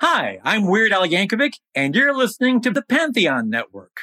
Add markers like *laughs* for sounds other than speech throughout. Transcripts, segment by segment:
Hi, I'm Weird Al Yankovic, and you're listening to the Pantheon Network.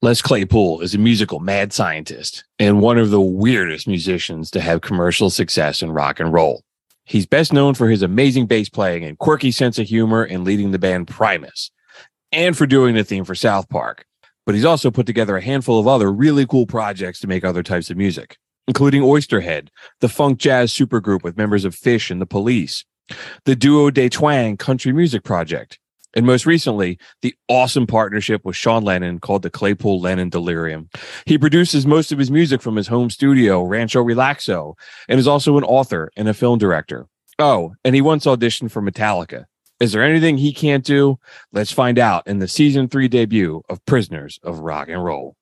Les Claypool is a musical mad scientist and one of the weirdest musicians to have commercial success in rock and roll. He's best known for his amazing bass playing and quirky sense of humor in leading the band Primus, and for doing the theme for South Park. But he's also put together a handful of other really cool projects to make other types of music, including Oysterhead, the funk jazz supergroup with members of Phish and the Police, the Duo de Twang country music project, and most recently, the awesome partnership with Sean Lennon called the Claypool Lennon Delirium. He produces most of his music from his home studio, Rancho Relaxo, and is also an author and a film director. Oh, and he once auditioned for Metallica. Is there anything he can't do? Let's find out in the season three debut of Prisoners of Rock and Roll.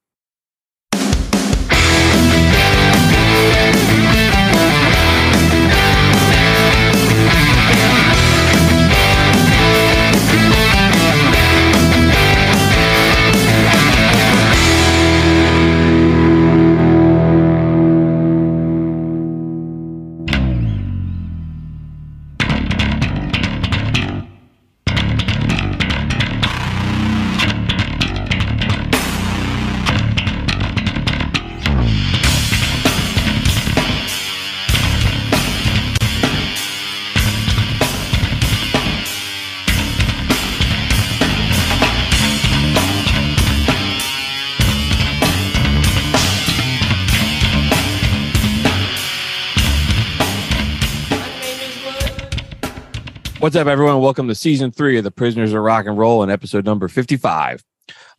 What's up, everyone? Welcome to season three of the Prisoners of Rock and Roll and episode number 55.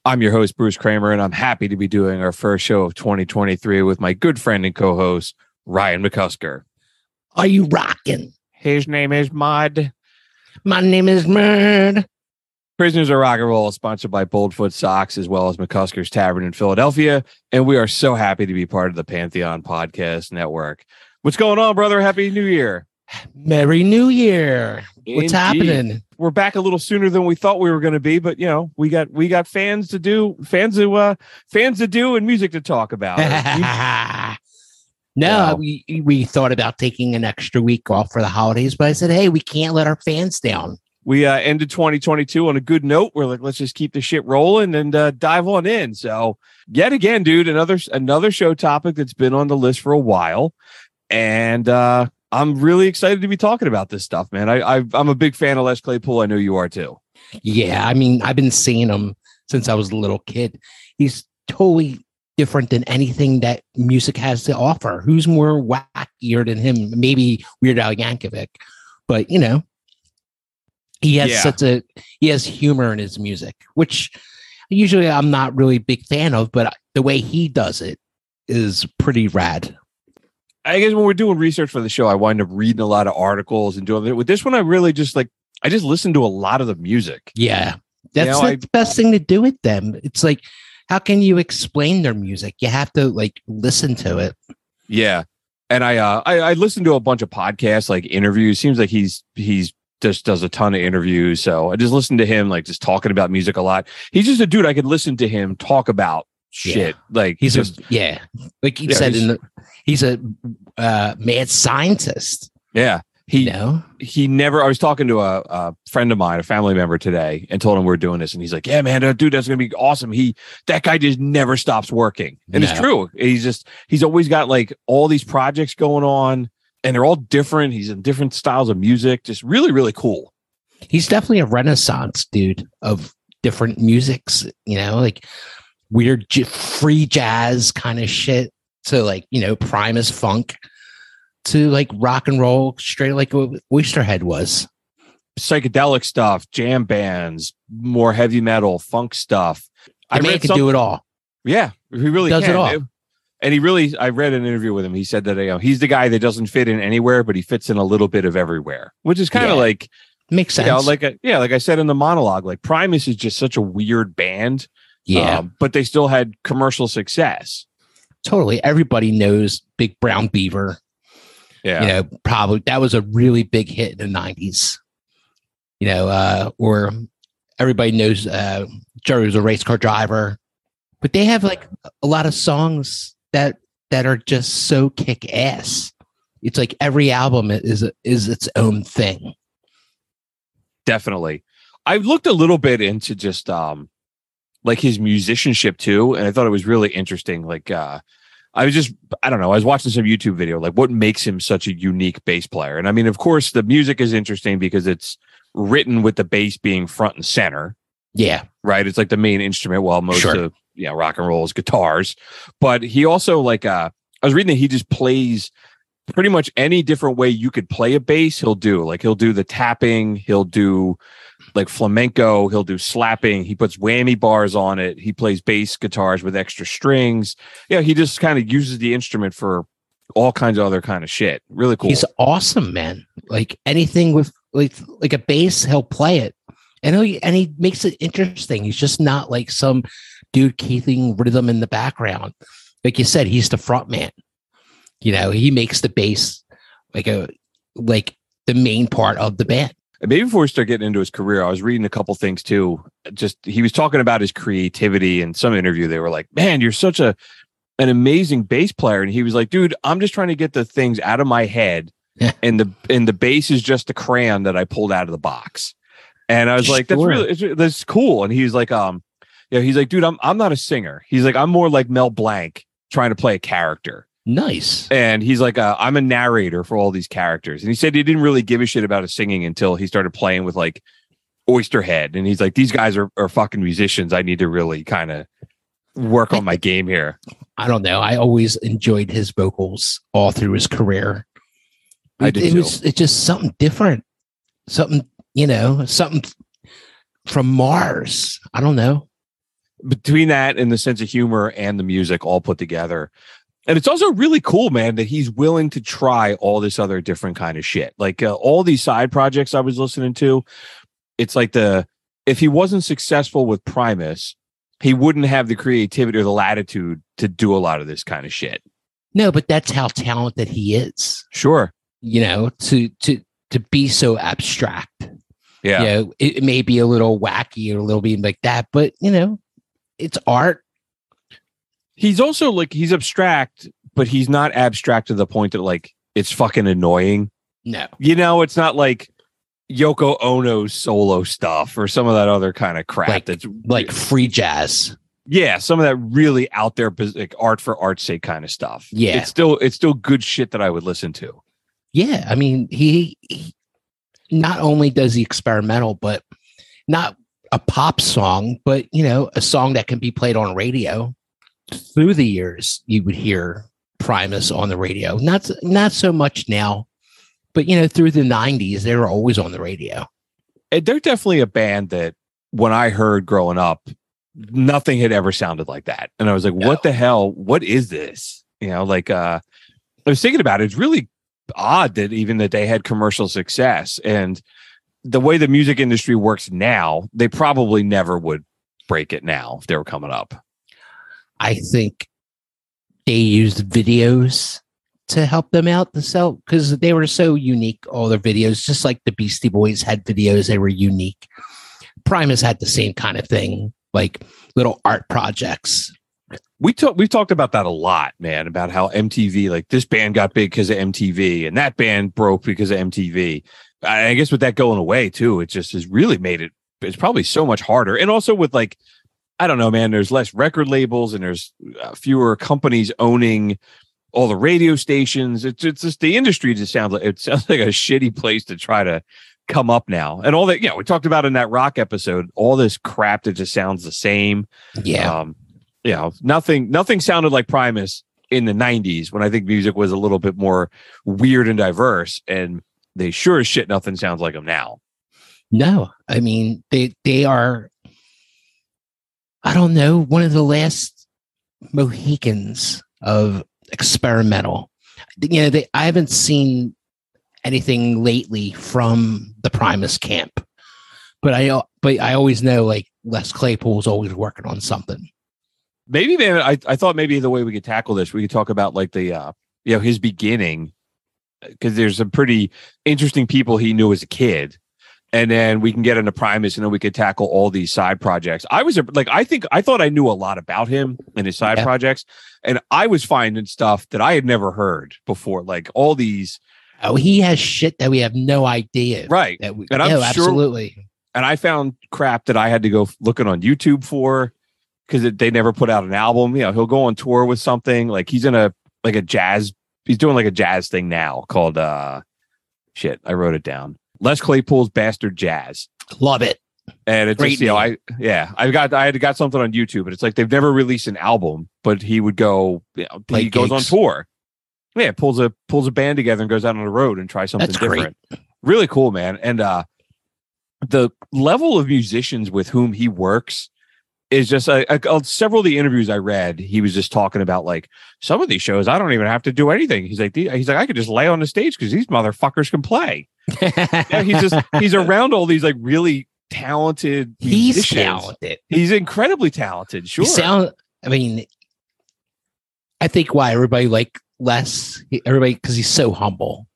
I'm your host, Bruce Kramer, and I'm happy to be doing our first show of 2023 with my good friend and co host, Ryan McCusker. Are you rocking? His name is Mud. My name is Murd. Prisoners of Rock and Roll is sponsored by Boldfoot Socks as well as McCusker's Tavern in Philadelphia. And we are so happy to be part of the Pantheon Podcast Network. What's going on, brother? Happy New Year. Merry New Year. What's happening? We're back a little sooner than we thought we were going to be, but you know, we got we got fans to do, fans to uh fans to do and music to talk about. *laughs* no, Yeah. we we thought about taking an extra week off for the holidays, but I said, hey, we can't let our fans down. we uh ended 2022 on a good note. We're like, let's just keep the shit rolling and uh dive on in. So yet again, dude, another another show topic that's been on the list for a while. And uh I'm really excited to be talking about this stuff, man. I, I I'm a big fan of Les Claypool. I know you are too. Yeah, I mean, I've been seeing him since I was a little kid. He's totally different than anything that music has to offer. Who's more wackier than him? Maybe Weird Al Yankovic, but you know, he has Yeah. such a he has humor in his music, which usually I'm not really big fan of, but the way he does it is pretty rad. I guess when we're doing research for the show, I wind up reading a lot of articles and doing it. With this one, I really just like I just listen to a lot of the music. Yeah, that's know, the I- best thing to do with them. It's like, how can you explain their music? You have to like listen to it. Yeah. And I uh I, I listened to a bunch of podcasts, like interviews. Seems like he's he's just does a ton of interviews. So I just listened to him like just talking about music a lot. He's just a dude I could listen to him talk about shit. Like He's just a yeah, like he Yeah, said in the, he's a uh, mad scientist. yeah. He You know, he never I was talking to a, a friend of mine, a family member today, and told him we are doing this. And he's like, Yeah, man, dude, that's gonna be awesome. He that guy just never stops working. And it's true. He's just he's always got like all these projects going on, and they're all different. He's in different styles of music, just really, really cool. He's definitely a renaissance dude of different musics, you know, like weird j- free jazz kind of shit to like, you know, Primus funk to like rock and roll straight like Oysterhead was. Psychedelic stuff, jam bands, more heavy metal, funk stuff. I man can do it all. Yeah, he really does can. it all. And he really, I read an interview with him. He said that you know, he's the guy that doesn't fit in anywhere, but he fits in a little bit of everywhere, which is kind of Yeah. like Makes sense. You know, like a, yeah, like I said in the monologue, like Primus is just such a weird band. yeah, um, but they still had commercial success. Totally. Everybody knows Big Brown Beaver. Yeah, You know, probably that was a really big hit in the nineties. You know, uh, or everybody knows uh Jerry was a race car driver. But they have like a lot of songs that that are just so kick ass. It's like every album is is its own thing. definitely. I looked a little bit into just um like his musicianship too, and I thought it was really interesting. Like uh I was just I don't know, I was watching some YouTube video, like what makes him such a unique bass player. And I mean, of course, the music is interesting because it's written with the bass being front and center. Yeah. right? It's like the main instrument, while most Sure. of you know rock and roll is guitars. But he also like uh I was reading that he just plays pretty much any different way you could play a bass, he'll do. Like he'll do the tapping, he'll do like flamenco, he'll do slapping, he puts whammy bars on it, he plays bass guitars with extra strings. Yeah, he just kind of uses the instrument for all kinds of other kind of shit. Really cool. He's awesome, man. Like anything with like like a bass, he'll play it. And he and he makes it interesting. He's just not like some dude keeping rhythm in the background. Like you said, he's the front man. You know, he makes the bass like a like the main part of the band. Maybe before we start getting into his career, I was reading a couple things too. Just he was talking about his creativity in some interview. They were like, "Man, you're such a an amazing bass player," and he was like, "Dude, I'm just trying to get the things out of my head, Yeah. and the and the bass is just a crayon that I pulled out of the box." And I was like, "That's really it's, that's cool." And he's like, "Um, yeah," he's like, "Dude, I'm I'm not a singer." He's like, "I'm more like Mel Blanc trying to play a character." Nice. and he's like uh, i'm a narrator for all these characters and he said he didn't really give a shit about his singing until he started playing with like oysterhead and he's like these guys are, are fucking musicians i need to really kind of work on my game here I don't know. I always enjoyed his vocals all through his career. I It- did it too. was it's just something different. Something, you know, something from Mars. I don't know. between that and the sense of humor and the music all put together and it's also really cool man that he's willing to try all this other different kind of shit like uh, all these side projects i was listening to it's like the if he wasn't successful with primus he wouldn't have the creativity or the latitude to do a lot of this kind of shit No, but that's how talented he is. sure You know, to to to be so abstract. yeah You know, it, it may be a little wacky or a little bit like that, but you know, it's art. He's also like he's abstract but he's not abstract to the point that like it's fucking annoying No. you know, it's not like Yoko Ono's solo stuff or some of that other kind of crap Like- that's Like free jazz. yeah, some of that really out there like art for art's sake kind of stuff. Yeah. It's still it's still good shit that I would listen to. Yeah, I mean, he, he not only does he experimental, but not a pop song, but you know, a song that can be played on radio. Through the years, you would hear Primus on the radio. Not not so much now, but you know, through the '90s, they were always on the radio. And they're definitely a band that when I heard growing up, nothing had ever sounded like that. And I was like, what the hell? What is this? You know, like uh I was thinking about it. It's really odd that even that they had commercial success and the way the music industry works now, they probably never would break it now if they were coming up. I think they used videos to help them out to sell because they were so unique. All their videos, just like the Beastie Boys had videos, they were unique. Primus had the same kind of thing, like little art projects. we talked we've talked about that a lot, man, about how MTV, like this band got big because of MTV and that band broke because of MTV. I, I guess with that going away too, it just has really made it it's probably so much harder. And also with like, I don't know, man, there's less record labels and there's uh, fewer companies owning all the radio stations. It's it's just the industry just sounds like it sounds *laughs* like a shitty place to try to come up now, and all that. Yeah, we talked about in that rock episode. All this crap that just sounds the same. Yeah. Um, you know, nothing nothing sounded like Primus in the '90s when I think music was a little bit more weird and diverse, and they sure as shit nothing sounds like them now. No, I mean they they are. I don't know one of the last Mohicans of experimental. You know, they I haven't seen anything lately from the Primus camp, but I but I always know like Les Claypool's always working on something. Maybe, man, I, I thought maybe the way we could tackle this, we could talk about like the uh you know his beginning because there's some pretty interesting people he knew as a kid and then we can get into Primus, and then we could tackle all these side projects. I was like, I think I thought I knew a lot about him and his side Yeah. projects, and I was finding stuff that I had never heard before, like all these. Oh, he has shit that we have no idea. Right, That we, And I'm no, sure- absolutely. and I found crap that I had to go looking on YouTube for because they never put out an album. You know, he'll go on tour with something like he's in a like a jazz. He's doing like a jazz thing now called uh, shit. I wrote it down. Les Claypool's Bastard Jazz. Love it. And it's Great just, you know, I yeah, I got I had got something on YouTube, and it's like they've never released an album, but he would go, you know, he goes on tour. Yeah, pulls a pulls a band together and goes out on the road and tries something That's great. different. Really cool, man. And uh the level of musicians with whom he works is just uh, uh, several of the interviews I read. He was just talking about like some of these shows. I don't even have to do anything. He's like, he's like, I could just lay on the stage because these motherfuckers can play. *laughs* He's just he's around all these like really talented. He's musicians. talented. He's incredibly talented. Sure. He sound. I mean, I think why everybody like less everybody because he's so humble.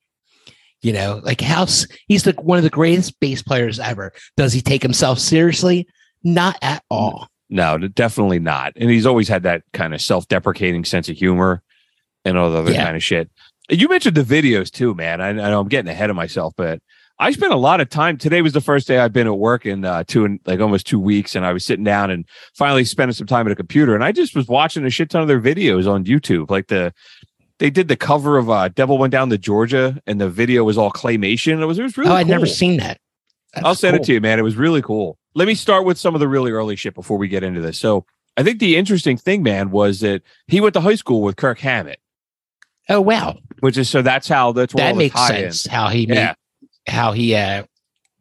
You know, like house. He's the one of the greatest bass players ever. Does he take himself seriously? Not at all. no, definitely not. And he's always had that kind of self-deprecating sense of humor and all the other Yeah. kind of shit. You mentioned the videos too, man. I, I know I'm getting ahead of myself, but I spent a lot of time. Today was the first day I've been at work in uh, two and like almost two weeks, and I was sitting down and finally spending some time at a computer, and I just was watching a shit ton of their videos on YouTube. Like the they did the cover of uh, "Devil Went Down to Georgia," and the video was all claymation. It was it was really. oh, I'd never seen that. That's I'll send it to you, man. It was really cool. Let me start with some of the really early shit before we get into this. So I think the interesting thing, man, was that he went to high school with Kirk Hammett, Oh wow, which is so that's how that's that makes sense. How he made, Yeah. how he uh,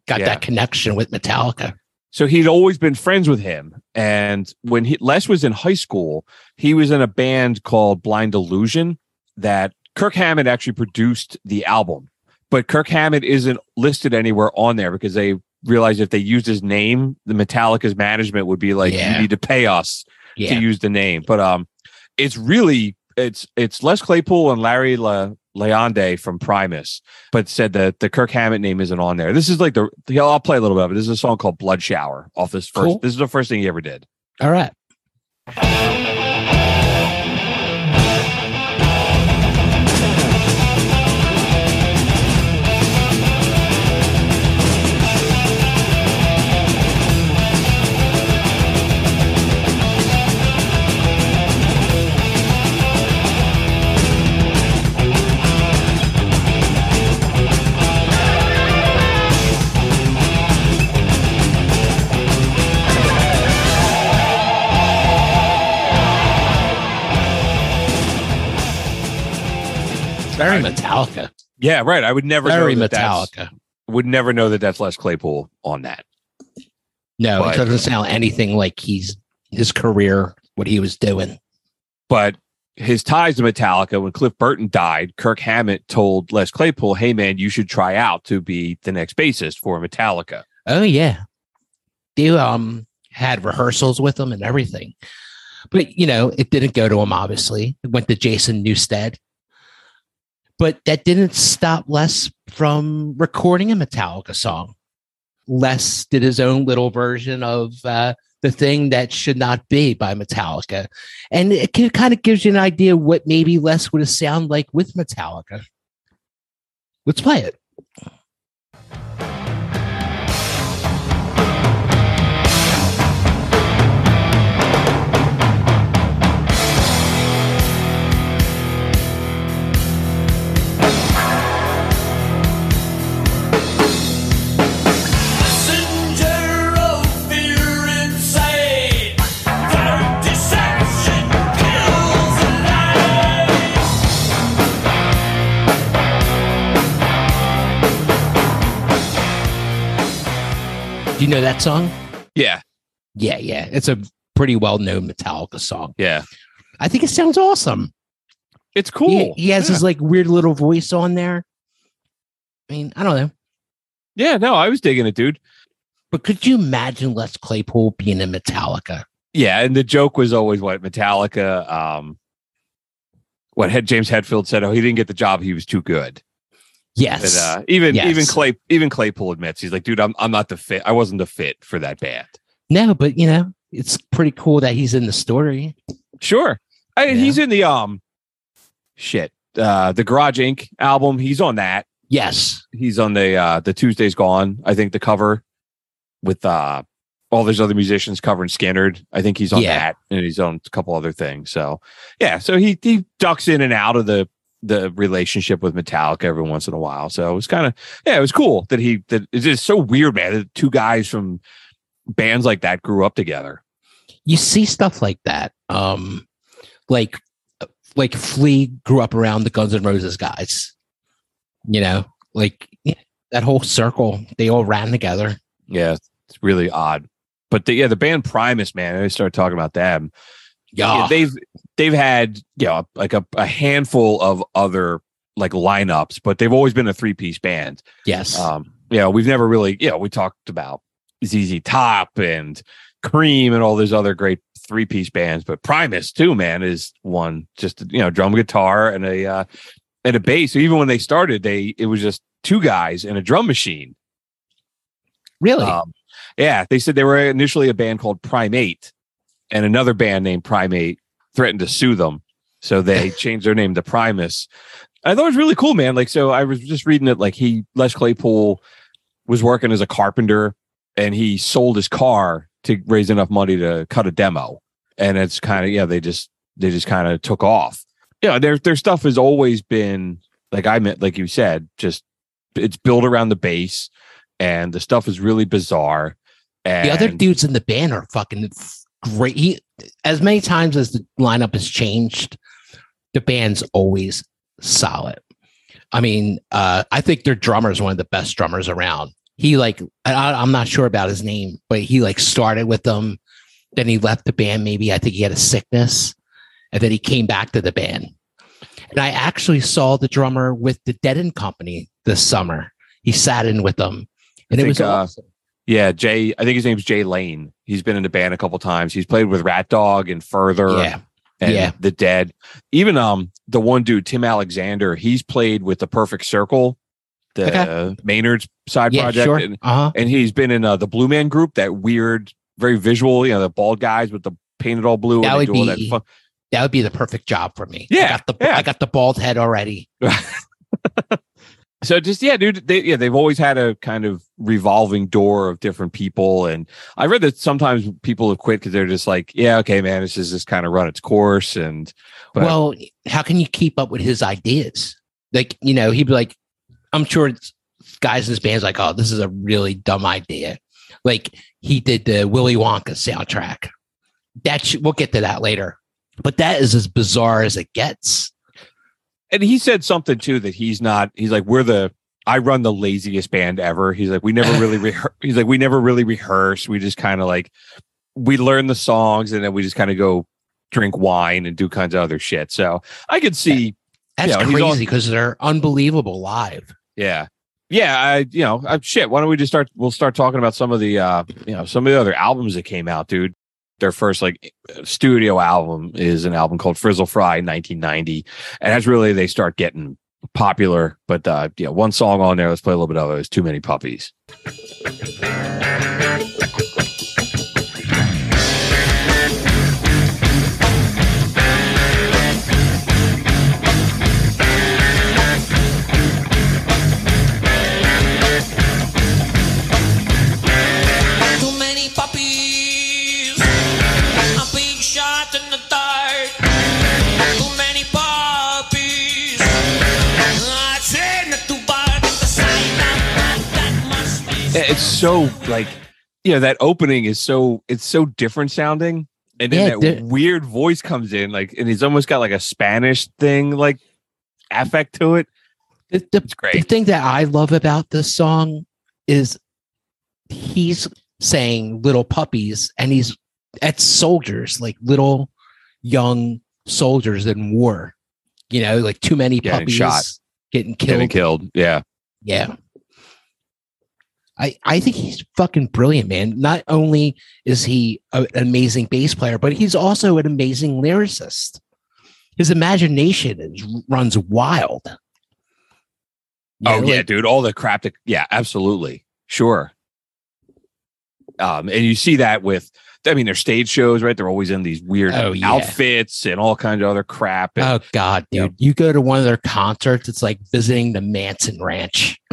got Yeah. that connection with Metallica. So he'd always been friends with him. And when he, Les was in high school, he was in a band called Blind Illusion that Kirk Hammett actually produced the album. But Kirk Hammett isn't listed anywhere on there because they realized if they used his name, the Metallica's management would be like, Yeah. you need to pay us Yeah, to use the name. But um, it's really it's it's Les Claypool and Larry La, LaLonde from Primus, but said that the Kirk Hammett name isn't on there. This is like the yeah, I'll play a little bit of it. This is a song called Blood Shower off this first. Cool. This is the first thing he ever did. all right. Very Metallica. Yeah, right. I would never Very know Metallica. Would never know that that's Les Claypool on that. No, But- it doesn't sound anything like he's his career, what he was doing. But his ties to Metallica, when Cliff Burton died, Kirk Hammett told Les Claypool, "Hey man, you should try out to be the next bassist for Metallica." Oh yeah. They um had rehearsals with him and everything. But you know, it didn't go to him obviously. It went to Jason Newsted. But that didn't stop Les from recording a Metallica song. Les did his own little version of uh, the thing that should not be by Metallica. And it kind of gives you an idea what maybe Les would have sounded like with Metallica. Let's play it. You know that song? Yeah, Yeah, yeah. It's a pretty well known Metallica song. yeah, I think it sounds awesome. it's cool. He, he has yeah. his like weird little voice on there. I mean, I don't know. yeah. No, I was digging it, dude. But could you imagine Les Claypool being in Metallica? Yeah, and the joke was always what Metallica. Um, what had James Hetfield said? Oh, he didn't get the job; he was too good. Yes. But uh, even Yes. even Clay even Claypool admits he's like, dude, I'm I'm not the fit. I wasn't the fit for that band. no, but you know, it's pretty cool that he's in the story. Sure, I, Yeah. he's in the um, shit, uh, the Garage Inc. album. He's on that. Yes. He's on the uh the Tuesday's Gone. I think the cover with uh all those other musicians covering Skynyrd. I think he's on Yeah. that, and he's on a couple other things. So yeah, so he he ducks in and out of the the relationship with Metallica every once in a while. So it was kind of yeah, it was cool that he that it's just so weird, man. That two guys from bands like that grew up together. You see stuff like that. Um, like like Flea grew up around the Guns N' Roses guys. You know, like yeah, that whole circle, they all ran together. Yeah, it's really odd. But the, yeah, the band Primus, man, I started talking about them. Yeah. yeah, they've they've had you know like a, a handful of other like lineups, but they've always been a three piece band. yes. Um, you know, we've never really, you know, we talked about ZZ Top and Cream and all those other great three piece bands, but Primus too, man, is one just you know drum guitar and a uh, and a bass. So even when they started, they it was just two guys and a drum machine. really? Um, yeah, they said they were initially a band called Primate, and another band named Primate threatened to sue them, so they *laughs* changed their name to Primus. I thought it was really cool, man. Like, so I was just reading it. Like, he Les Claypool was working as a carpenter, and he sold his car to raise enough money to cut a demo, and it's kind of yeah, they just they just kind of took off. Yeah, their their stuff has always been like I meant, like you said, just it's built around the bass and the stuff is really bizarre. And the other dudes in the band are fucking great. He, as many times as the lineup has changed, the band's always solid. I mean, uh, I think their drummer is one of the best drummers around. He like, I, I'm not sure about his name, but he like started with them, then he left the band. Maybe I think he had a sickness, and then he came back to the band. And I actually saw the drummer with the Dead & Company this summer. He sat in with them, and it was uh, awesome. Yeah, Jay, I think his name's Jay Lane. He's been in the band a couple times. He's played with Rat Dog and Further Yeah, and yeah. The Dead. Even um the one dude, Tim Alexander, he's played with the Perfect Circle, the Okay. Maynard's side yeah, project. sure. And, Uh huh. and he's been in uh, the Blue Man group, that weird, very visual, you know, the bald guys with the painted all blue. That and would be- fun- That would be the perfect job for me. Yeah, I got the yeah. I got the bald head already. *laughs* so just yeah dude they, yeah they've always had a kind of revolving door of different people and i read that sometimes people have quit because they're just like yeah okay man this is just kind of run its course and but well, how can you keep up with his ideas? Like, you know, he'd be like, I'm sure guys in his band's like, oh, this is a really dumb idea. Like he did the Willy Wonka soundtrack. That we'll get to that later. But that is as bizarre as it gets. And he said something too that he's not he's like we're the i run the laziest band ever he's like we never really *laughs* rehearse he's like we never really rehearse we just kind of like we learn the songs and then we just kind of go drink wine and do kinds of other shit so i could see That's Yeah, he's crazy because they're unbelievable live. Yeah. Yeah, I you know, uh, shit, why don't we just start we'll start talking about some of the uh, you know, some of the other albums that came out, dude. Their first like studio album is an album called Frizzle Fry 1990. And that's really they start getting popular, but uh yeah, one song on there, let's play a little bit of it. It's Too Many Puppies. It's so like you know, that opening is so it's so different sounding. And then Yeah, that the- weird voice comes in, like, and he's almost got like a Spanish thing, like affect to it. The, the, It's great. the thing that I love about this song is he's saying little puppies, and he's at soldiers, like little young soldiers in war. You know, like too many Getting puppies shot. getting killed. Getting killed. Yeah. Yeah. I, I think he's fucking brilliant, man. Not only is he a- an amazing bass player, but he's also an amazing lyricist. His imagination is, runs wild. You Oh know, yeah, like- dude. All the crap that yeah, absolutely. Sure. Um, and you see that with I mean, their stage shows, right? They're always in these weird Oh, yeah. outfits and all kinds of other crap. And, Oh God, dude! You go to one of their concerts, it's like visiting the Manson Ranch. *laughs*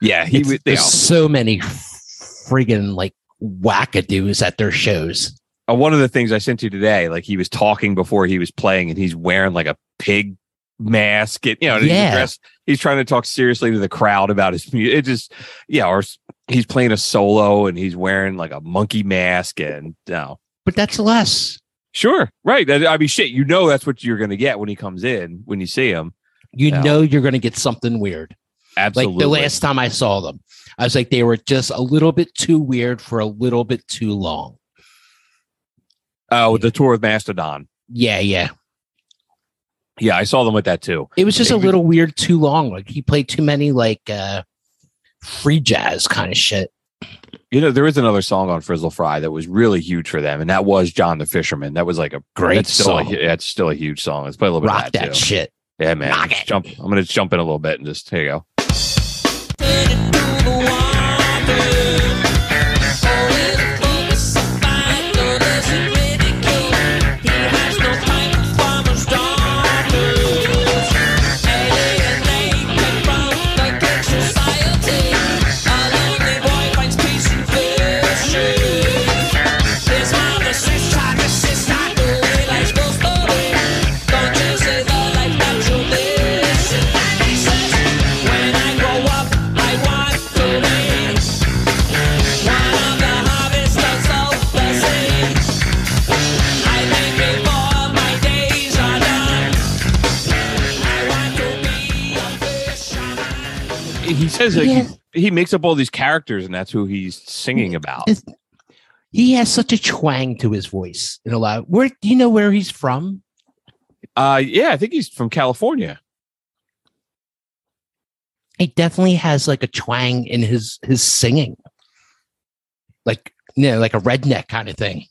yeah, he It's- there's know, so many friggin' like wackadoos at their shows. uh, one of the things I sent you today, like he was talking before he was playing, and he's wearing like a pig mask. And, you know, Yeah. he's, dressed, he's trying to talk seriously to the crowd about his music. It just, yeah, or he's playing a solo and he's wearing like a monkey mask, and no, But that's Les. sure, right. That- I mean, shit, you know that's what you're going to get when he comes in when you see him. You know you're gonna get something weird. Absolutely. Like the last time I saw them, I was like, they were just a little bit too weird for a little bit too long. Oh, the tour with Mastodon. Yeah, yeah. Yeah, I saw them with that too. It was just a It little weird too long. Like he played too many like uh free jazz kind of shit. You know, there is another song on Frizzle Fry that was really huge for them, and that was John the Fisherman. That was like a Great That's still, a, song. hu- that's still a huge song. Let's play a little bit Rock of that, that shit. Yeah, man. Jump. I'm gonna jump in a little bit and just here you go. Says like Yeah. he, he makes up all these characters, and that's who he's singing about. It's- He has such a twang to his voice in a lot. Where do you know where he's from? Uh, yeah, I think he's from California. He definitely has like a twang in his his singing. Like you know, like a redneck kind of thing.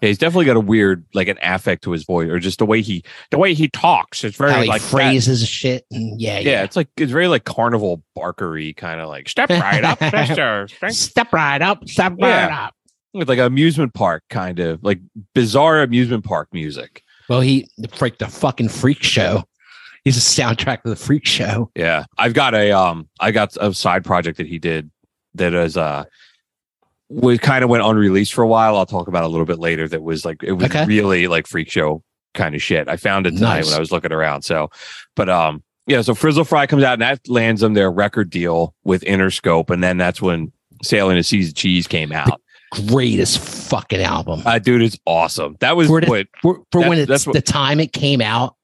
Yeah, he's definitely got a weird, like an affect to his voice, or just the way he, the way he talks. It's very How he like that- phrases shit and yeah, Yeah, yeah. it's like it's very like carnival barkery kind of like step *laughs* right up, sister. Step right up, step Yeah. right up. with like amusement park kind of like bizarre amusement park music. Well, he the freak the fucking freak show. He's a soundtrack to the freak show. Yeah, I've got a um, I got a side project that he did that is uh, we kind of went unreleased for a while. I'll talk about a little bit later. That was like it was Okay. really like freak show kind of shit. I found it tonight Nice. when I was looking around. So, but um, yeah. So Frizzle Fry comes out and that lands them their record deal with Interscope, and then that's when Sailing the Seas of Cheese came out. Greatest fucking album. Uh, dude, it's awesome. That was For the- what for for that- when it's what- the time it came out.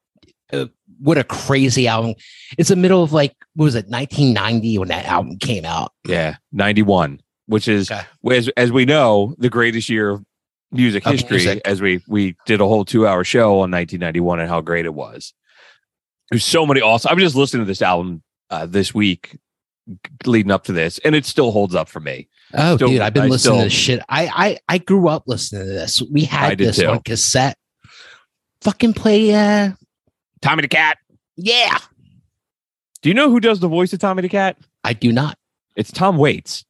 Uh, what a crazy album! It's the middle of like what was it, 1990 when that album came out. Yeah, 91, which is Okay. as as we know, the greatest year of music Of history music. as we we did a whole 2-hour show on 1991 and how great it was. There's so many awesome. I was just listening to this album uh, this week leading up to this and it still holds up for me. Oh, Still- dude, I've been I listening still- to this shit. I I I grew up listening to this. We had this too. on cassette. Fucking play, uh, Tommy the Cat. yeah. Do you know who does the voice of Tommy the Cat? I do not. It's Tom Waits.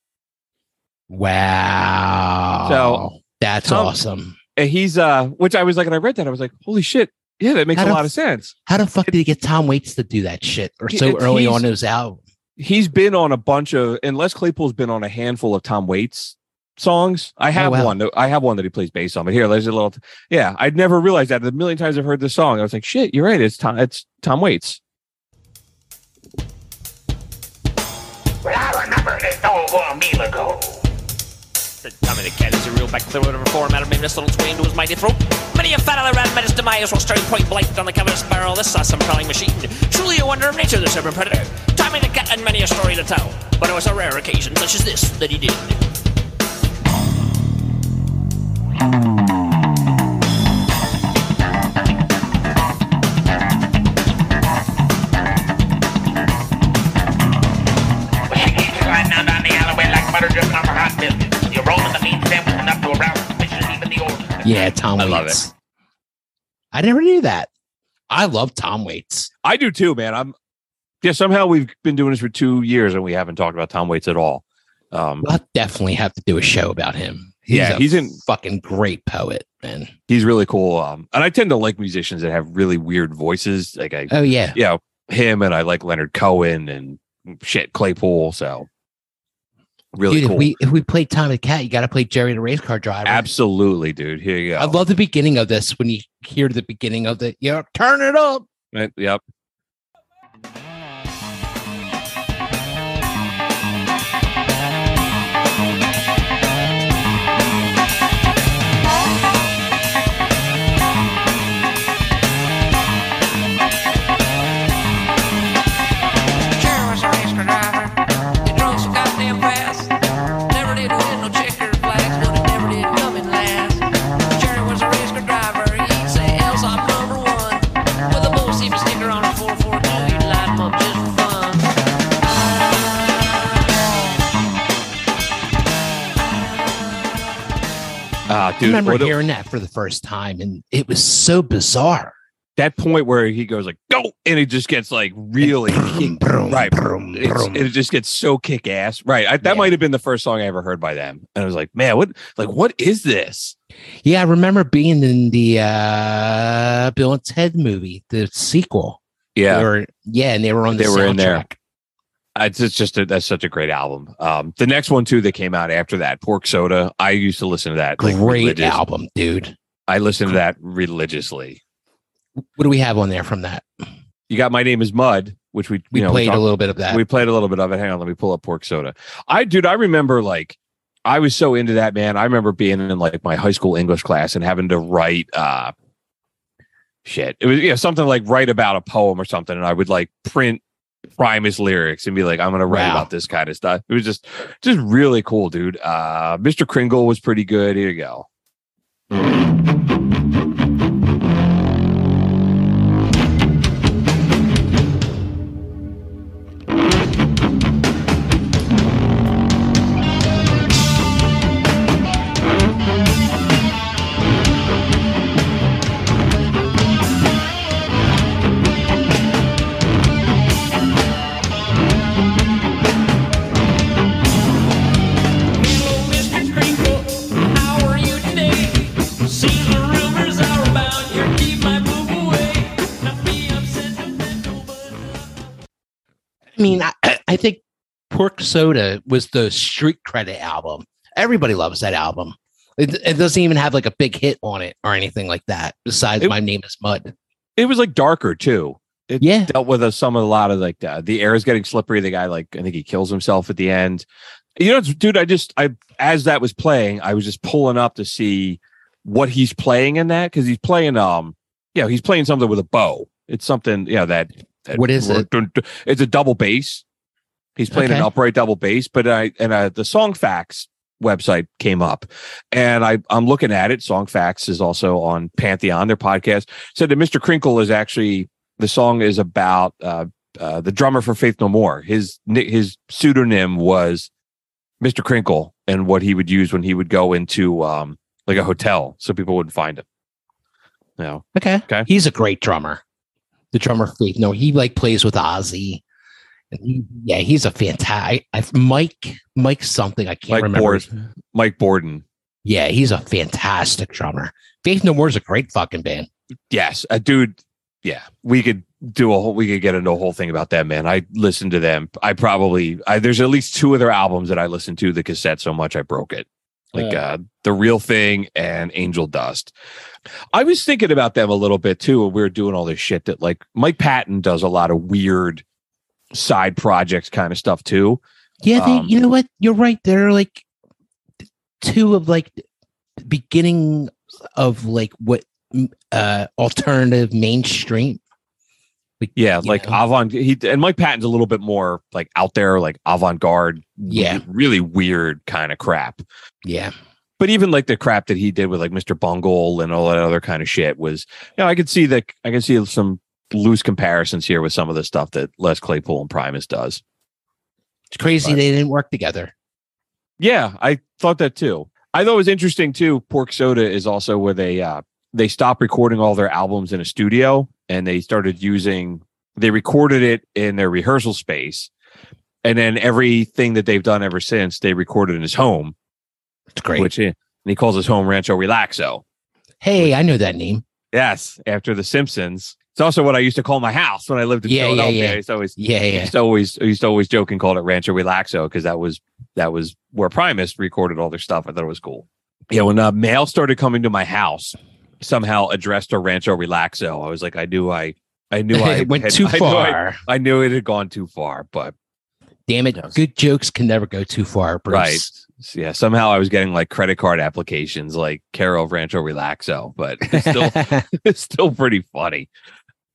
Wow. So, that's Tom- awesome. And he's uh which I was like and I read that I was like, "Holy shit. Yeah, that makes How a the lot of sense." How the fuck did he get Tom Waits to do that shit or so it's- early he's- on his album? he's been on a bunch of and Les Claypool's been on a handful of Tom Waits songs. I have wow. one. I have one that he plays bass on. But here, there's a little. Yeah, I'd never realized that. The million times I've heard this song, I was like, shit, you're right. It's Tom. It's Tom Waits. Well, I remember this old a meal ago. Sir Tommy the Cat is a real back clear of reform out of this little twain to his mighty throat. Many a fat other rat met his demise while staring point blank on the cavernous barrel of this awesome prowling machine. Truly a wonder of nature, this urban predator. Tommy the Cat and many a story to tell, but it was a rare occasion such as this that he did. *laughs* Yeah, Tom I Waits. love I never knew that. I love Tom Waits. I do too, man. I'm yeah. Somehow we've been doing this for two years and we haven't talked about Tom Waits at all. Um, We'll definitely have to do a show about him. He's Yeah, a he's in- fucking great poet, man. he's really cool. Um, and I tend to like musicians that have really weird voices. Like I, Oh yeah. you know, him and I like Leonard Cohen and shit Claypool. So really dude, cool. if we if we play Tom the Cat, you got to play Jerry the race car driver. Absolutely, dude. Here you go. I love the beginning of this when you hear the beginning of the, you know, turn it up. Right, Yep. Uh, I remember what- hearing that for the first time, and it was so bizarre. that point where he goes like go and it just gets like really Brum, brum, right brum, brum. it just gets so kick ass right I, that Yeah. might have been the first song i ever heard by them and i was like man what like what is this Yeah, I remember being in the uh Bill and Ted movie, the sequel. yeah were- yeah, and they were on the They were in there. It's, just a, that's such a great album um the next one too that came out after that pork soda i used to listen to that like, Great religious- album, dude. i listened to that religiously What do we have on there from that? you got my name is mud which we We you know, played talked- a little bit of that. We played a little bit of it. Hang on, let me pull up pork soda. I dude, I remember like I was so into that man. I remember being in like my high school English class and having to write uh shit. It was you know something like write about a poem or something, and I would like print Primus lyrics and be like, I'm gonna write Wow. about this kind of stuff. It was just just really cool, dude. Uh Mr. Krinkle was pretty good. Here you go. I mean, I, I think Pork Soda was the street credit album. Everybody loves that album. It, it doesn't even have like a big hit on it or anything like that. Besides, It- my name is Mud. It was like darker too. It Yeah. dealt with a, some of a lot of like the, the air is getting slippery. The guy like I think he kills himself at the end. You know, dude. I just I as that was playing, I was just pulling up to see what he's playing in that because he's playing um yeah he's playing something with a bow. It's something yeah that, that What is it? It's a double bass. He's playing an upright double bass, but I and uh, the Songfacts website came up, and I I'm looking at it. Songfacts is also on Pantheon, their podcast. Said that Mr. Krinkle is actually the song is about uh, uh, the drummer for Faith No More. His his pseudonym was Mr. Krinkle, and what he would use when he would go into um like a hotel, so people wouldn't find him. You know, Okay. Okay. He's a great drummer. The drummer Faith. No, he like plays with Ozzy. He, yeah, he's a fantastic. I Mike, Mike something I can't Mike remember. Bordin. Mike Bordin. Yeah, he's a fantastic drummer. Faith No More is a great fucking band. Yes, a dude. Yeah, we could do a whole. We could get into a whole thing about that man. I listened to them. I probably. I, there's at least two of their albums that I listened to the cassette so much I broke it. Like uh, the real thing and Angel Dust. I was thinking about them a little bit too. when We were doing all this shit that like Mike Patton does a lot of weird side projects kind of stuff too. Yeah, they, Um, you know what? You're right. They're like two of like beginning of like what uh alternative mainstream. Like, Yeah, like know? avant. He and Mike Patton's a little bit more like out there, like avant garde. Yeah. really weird kind of crap. yeah. but even like the crap that he did with like Mr. Bungle and all that other kind of shit was, you know, I could see that I could see some loose comparisons here with some of the stuff that Les Claypool and Primus does. It's crazy But- they didn't work together. Yeah, I thought that too. I thought it was interesting too. Pork Soda is also with a uh they stopped recording all their albums in a studio and they started using they recorded it in their rehearsal space. And then everything that they've done ever since they recorded in his home, It's great. which eh, and he calls his home Rancho Relaxo. hey, I know that name. Yes, after The Simpsons. It's also what I used to call my house when I lived in Yeah, yeah, Philadelphia. yeah. I used to always Yeah, I yeah. used to always I used to always joke and call it Rancho Relaxo because that was that was where Primus recorded all their stuff. I thought it was cool. Yeah, when uh, mail started coming to my house, somehow addressed to Rancho Relaxo, I was like, I knew I I knew *laughs* I it went had- too I knew I- far. I, knew it had gone too far, but Damn it. Good jokes can never go too far, Bruce. right. Yeah, somehow I was getting like credit card applications like Carol of Rancho Relaxo, but it's still *laughs* it's still pretty funny.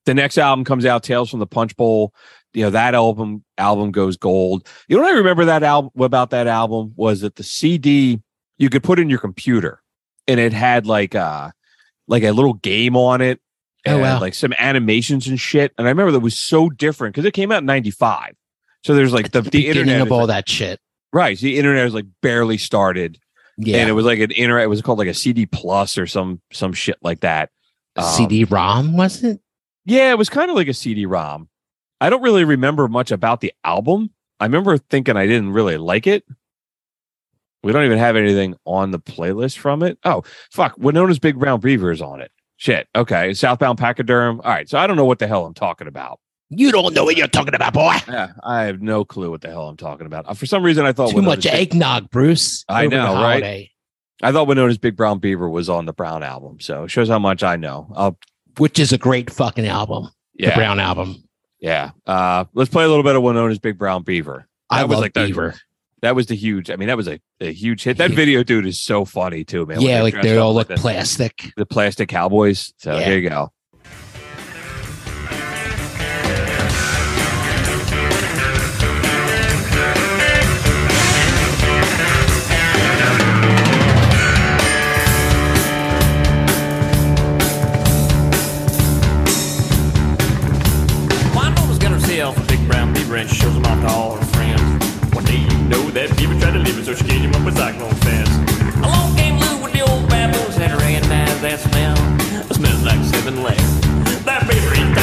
The next album comes out, Tales from the Punch Bowl. You know that album album goes gold. You know what I remember that album about that album was that the CD you could put in your computer, and it had like uh like a little game on it, Oh, and wow. like some animations and shit. And I remember that was so different because it came out in '95. So there's like the, the, the beginning internet of all like- that shit. right. The internet was like barely started, Yeah. and it was like an internet. It was called like a CD Plus or some some shit like that. Um, CD-ROM, was it? Yeah, it was kind of like a CD-ROM. I don't really remember much about the album. I remember thinking I didn't really like it. We don't even have anything on the playlist from it. Oh, fuck. Winona's Big Brown Beaver is on it. Shit. Okay. Southbound Pachyderm. All right. So I don't know what the hell I'm talking about. You don't know what you're talking about, boy. Yeah, I have no clue what the hell I'm talking about. Uh, For some reason, I thought Too Winona's much Big- eggnog, Bruce. I know, right? I thought Winona's Big Brown Beaver was on the Brown album. So it shows how much I know. I'll, Which is a great fucking album. yeah. The Brown album. Yeah. Uh, let's play a little bit of Winona's Big Brown Beaver. I That was love like the- Beaver. That was the huge. I mean, that was a, a huge hit. That Yeah. video, dude, is so funny too, man. yeah, like they all like look the, plastic. the plastic cowboys. So Yeah. here you go. Beaver tried to leave it, so she gave him up a cyclone fence. Along came Lou with the old baboons and her and mad that smell. It smells like seven legs. That beaver ain't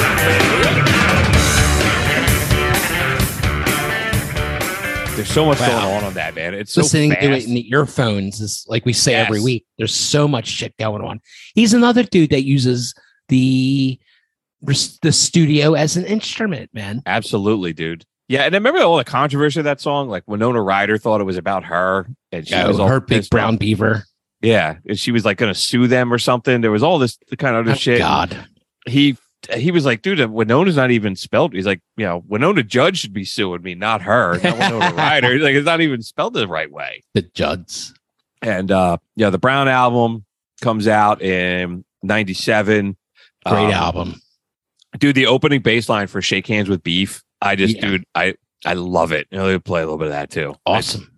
There's so much Wow. going on on that, man. It's so Listening to it in the earphones is like we say every week. There's so much shit going on. He's another dude that uses the the studio as an instrument, man. Absolutely, dude. Yeah, and I remember all the controversy of that song. Like Winona Ryder thought it was about her, and she Yeah, was her big brown off. beaver. Yeah, and she was like going to sue them or something. There was all this kind of other Oh, shit. God. He he was like, dude, Winona's not even spelled. He's like, you know, Wynonna Judd should be suing me, not her, not Winona *laughs* Ryder. He's like, it's not even spelled the right way. The Judds. And uh yeah, the Brown album comes out in '97. Great album. dude. The opening bass line for "Shake Hands with Beef," I just, Yeah. dude, I I love it. You know, they play a little bit of that too. Awesome.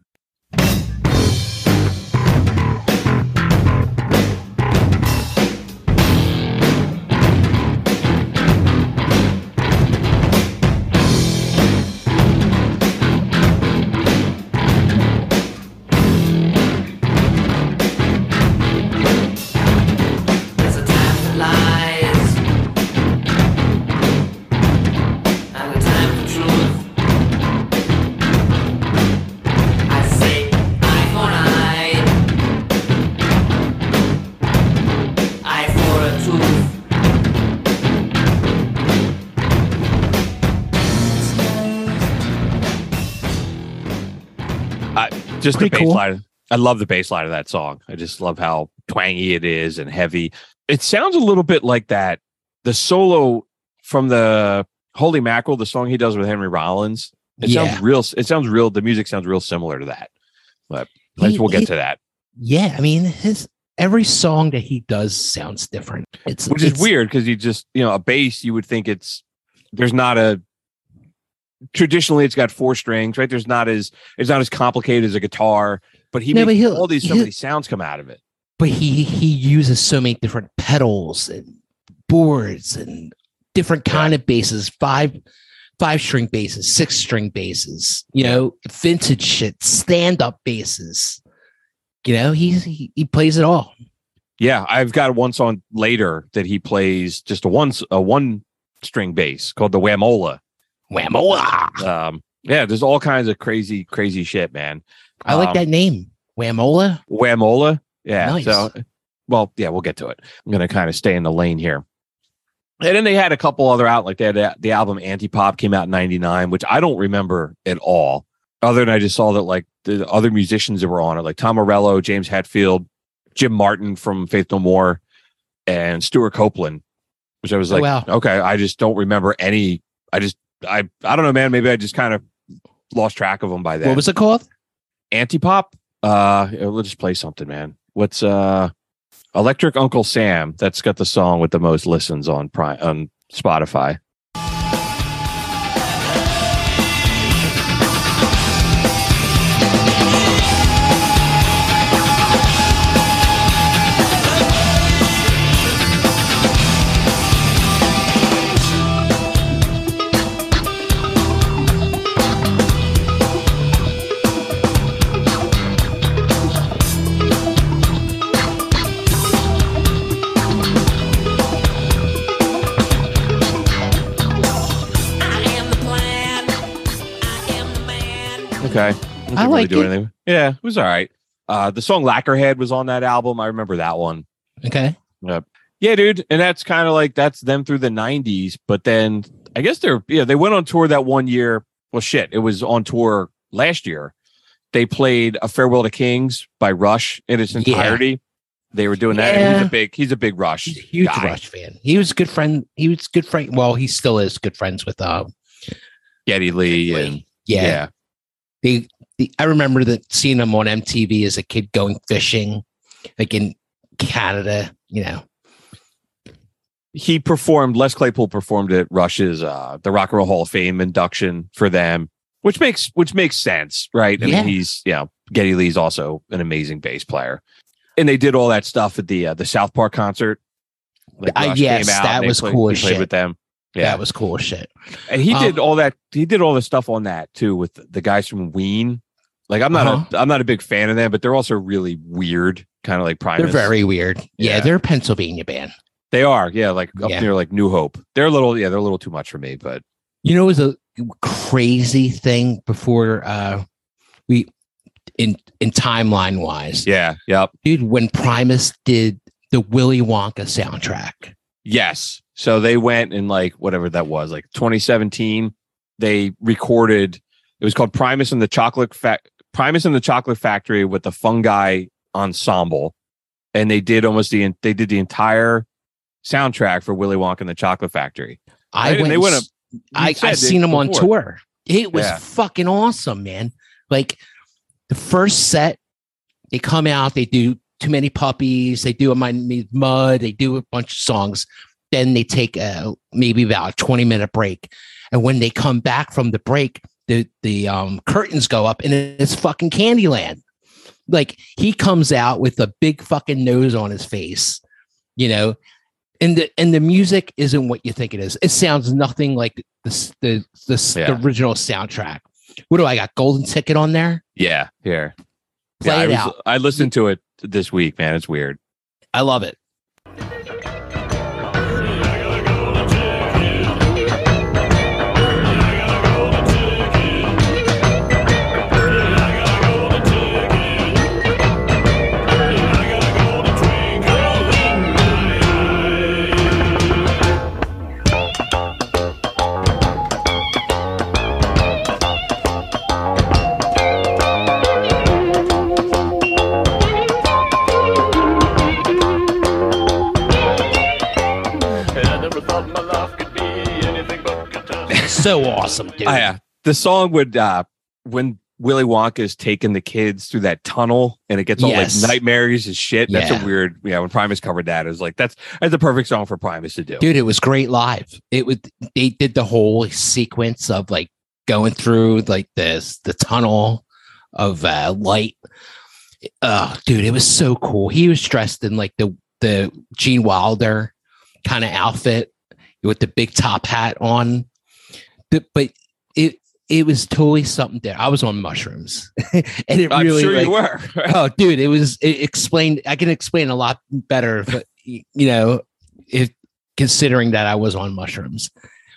Just Pretty the bass cool. line. I love the bass line of that song. I just love how twangy it is and heavy. It sounds a little bit like that. The solo from the Holy Mackerel, the song he does with Henry Rollins. It Yeah. sounds real. It sounds real. The music sounds real similar to that. But He- we'll get he- to that. Yeah, I mean his every song that he does sounds different. It's Which is weird because you just you know a bass you would think it's there's not a traditionally it's got four strings right. There's not as it's not as complicated as a guitar, but he No, makes all these of these sounds come out of it. But he he uses so many different pedals and boards and different kind of basses, five five string basses, six string basses, you know, vintage shit, stand up basses. You know, he's he, he plays it all. Yeah, I've got one song later that he plays just a one a one string bass called the Whamola. Whamola. *laughs* Um, yeah, there's all kinds of crazy crazy shit, man. I like Um, that name. Whamola. Whamola. Yeah. Nice. So, well, yeah, we'll get to it. I'm going to kind of stay in the lane here. And then they had a couple other out, like they had the- the album Antipop came out in 99, which I don't remember at all. Other than I just saw that like the other musicians that were on it, like Tom Morello, James Hetfield, Jim Martin from Faith No More, and Stewart Copeland, which I was Oh, like, wow. okay, I just don't remember any. I just, I, I don't know, man. Maybe I just kind of lost track of them by then. What was it called? antipop? Uh we'll just play something man. What's uh electric uncle sam? That's got the song with the most listens on prime on spotify okay Didn't I really like do it. anything. yeah it was all right uh the song lacquerhead was on that album i remember that one Okay. Yep. yeah dude and that's kind of like that's them through the 90s but then i guess they're yeah they went on tour that one year well shit it was on tour last year they played a farewell to kings by rush in its Yeah. entirety they were doing that and he's a big he's a big rush He's a huge guy. Rush fan. He was a good friend. He was good friend. Well, he still is good friends with uh Geddy Lee and yeah. yeah. They, the, I remember that seeing them on MTV as a kid going fishing, like in Canada. You know, he performed Les Claypool performed at Rush's uh the Rock and Roll Hall of Fame induction for them which makes which makes sense right I Yeah. mean he's yeah Geddy Lee's also an amazing bass player and they did all that stuff at the uh, the South Park concert like Uh, yes, that was played- cool as played shit. with them yeah that was cool shit. and he Um, did all that he did all the stuff on that too with the guys from Ween like I'm not Uh-huh. a I'm not a big fan of them but they're also really weird kind of like Primus They're very weird. Yeah, Yeah. they're a Pennsylvania band. They are, yeah, like up Yeah. near like New Hope. They're a little, yeah, they're a little too much for me, but You know, it was a crazy thing before uh we in in timeline wise. yeah, yep, Dude, when Primus did the Willy Wonka soundtrack. yes. So they went in like whatever that was, like 2017. They recorded. It was called Primus and the Chocolate Fac Primus and the Chocolate Factory with the Fungi Ensemble, and they did almost the they did the entire soundtrack for Willy Wonka and the Chocolate Factory. I Right, went they went You I, I've seen him on tour. It was Yeah. fucking awesome, man. Like the first set, they come out, they do too many puppies, they do a my mud, they do a bunch of songs. Then they take a maybe about a 20 minute break. And when they come back from the break, the the um curtains go up and it's fucking Candyland. Like he comes out with a big fucking nose on his face, you know, and the and the music isn't what you think it is. It sounds nothing like the the the, s- the original soundtrack. What do I got? Golden ticket on there. Yeah, here. Play yeah, I was- out. I listened to it this week, man. It's weird. I love it. So awesome, dude. Oh, yeah. The song would uh when Willy Wonka is taking the kids through that tunnel and it gets all Yes. like nightmares and shit. That's Yeah. a weird yeah, when Primus covered that, it was like that's that's the perfect song for Primus to do. dude it was great live it would they did the whole sequence of like going through like this the tunnel of uh light Oh, dude it was so cool he was dressed in like the the gene wilder kind of outfit with the big top hat on but it it was totally something there. I was on mushrooms, *laughs* and it I'm really sure like, you were. *laughs* oh dude it was it explained i can explain a lot better but uh, you know if considering that i was on mushrooms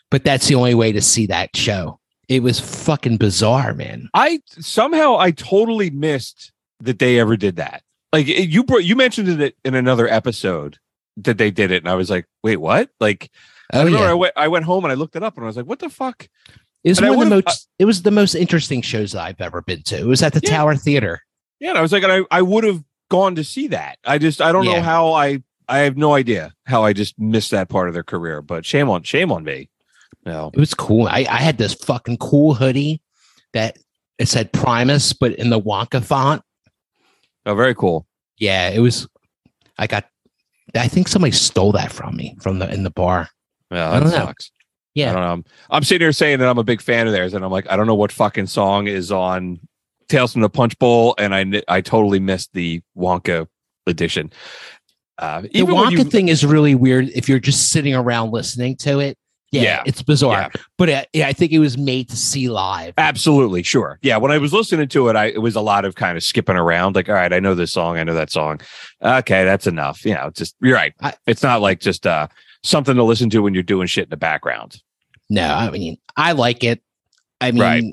but that's the only way to see that show it was fucking bizarre man I somehow I totally missed that they ever did that. Like you brought, you mentioned it in another episode that they did it, and I was like, wait, what? Like Oh, I oh remember I went I went home and I looked it up, and I was like, what the fuck? it was and one of the most it was the most interesting shows that i've ever been to it was at the Yeah. tower theater Yeah, and I was like, I I would have gone to see that. I just I don't know how I I have no idea how I just missed that part of their career. But shame on shame on me. No. it was cool i i had this fucking cool hoodie that it said primus but in the wonka font Oh, very cool. yeah it was i got i think somebody stole that from me from the in the bar Yeah, I that don't know. sucks. Yeah. I don't know. I'm, I'm sitting here saying that I'm a big fan of theirs, and I'm like, I don't know what fucking song is on Tales from the Punch Bowl, and I I totally missed the Wonka edition. Uh, the Wonka you, thing is really weird if you're just sitting around listening to it. Yeah, Yeah. it's bizarre. But uh, yeah, I think it was made to see live. absolutely sure, yeah. When I was listening to it, I it was a lot of kind of skipping around. Like, all right, I know this song, I know that song. Okay, that's enough. You know, just you're right. I- it's not like just uh something to listen to when you're doing shit in the background. No, I mean I like it. I mean, Right.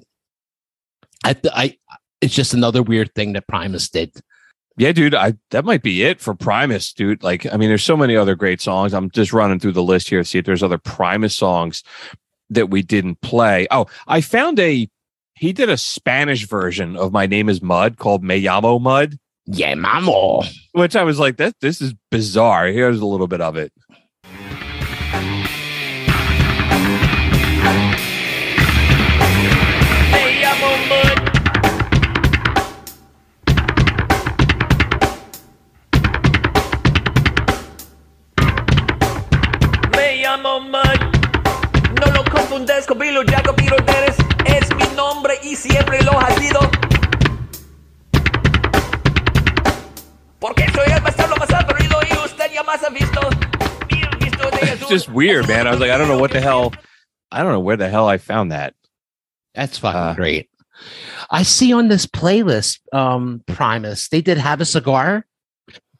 I, th- I it's just another weird thing that Primus did. Yeah, dude, I that might be it for Primus, dude. Like, I mean, there's so many other great songs. I'm just running through the list here to see if there's other Primus songs that we didn't play. Oh, I found a he did a Spanish version of My Name is Mud called Me Llamo Mud, Yeah, mamo. which I was like, that this is bizarre. Here's a little bit of it. Confundes con Billy Jacob Es mi nombre y siempre lo ha sido. Porque soy el pastor más aburrido y usted ya más ha visto. Mil visto de It's just weird, man. I was like, I don't know what the hell. I don't know where the hell I found that. That's fucking Uh, great. I see on this playlist, um, Primus, they did have a cigar.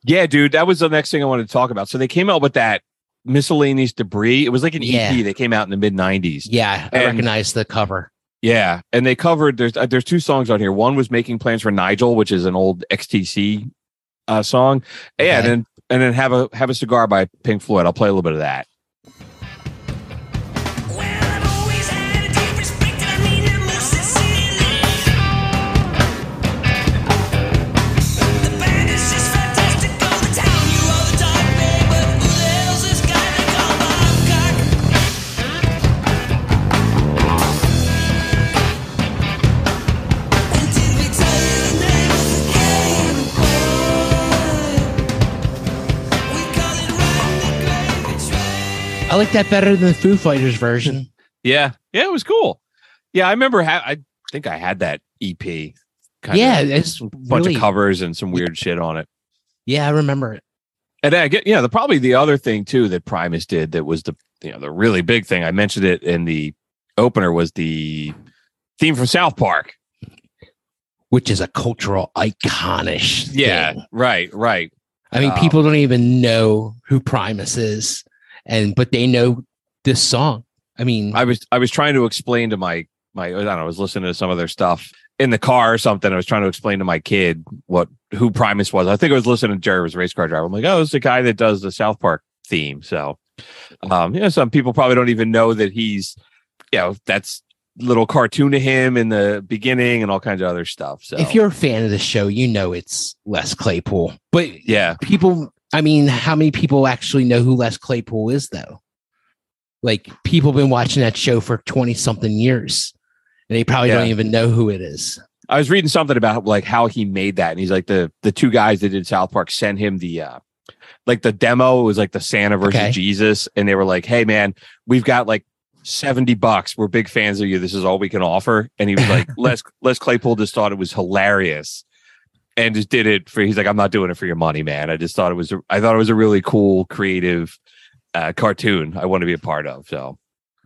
Yeah, dude, that was the next thing I wanted to talk about. So they came out with that miscellaneous debris. It was like an Yeah. EP. that came out in the mid '90s. Yeah, I And- recognize the cover. Yeah, and they covered there's uh, there's two songs on here. One was "Making Plans for Nigel," which is an old XTC uh, song. Yeah, and then and then have a have a cigar by Pink Floyd. I'll play a little bit of that. I like that better than the Foo Fighters version. Yeah, yeah, it was cool. Yeah, I remember. Ha- I think I had that EP. Kind yeah, of, it's a bunch really, of covers and some weird shit on it. Yeah, I remember it. And I get yeah, the probably the other thing too that Primus did that was the you know the really big thing. I mentioned it in the opener was the theme from South Park. Which is a cultural iconish. Yeah, thing. right, right. I mean, Oh. people don't even know who Primus is, and but they know this song. I mean, I was I was trying to explain to my my I don't know, I was listening to some of their stuff in the car or something. I was trying to explain to my kid what who Primus was. I think I was listening to Jerry was a race car driver. I'm like, oh, it's the guy that does the South Park theme. So um, you know, some people probably don't even know that he's you know, that's little cartoon to him in the beginning and all kinds of other stuff. So if you're a fan of the show, you know it's Les Claypool. But yeah, people, I mean, how many people actually know who Les Claypool is, though? Like, people have been watching that show for 20 something years, and they probably Yeah. don't even know who it is. I was reading something about like how he made that, and he's like the the two guys that did South Park sent him the uh like the demo It was like the Santa versus Okay. Jesus, and they were like, "Hey man, we've got like seventy bucks. We're big fans of you. This is all we can offer." And he was like, *laughs* "Les Les Claypool just thought it was hilarious." And just did it for. He's like, I'm not doing it for your money, man. I just thought it was. A, I thought it was a really cool, creative uh, cartoon. I want to be a part of. So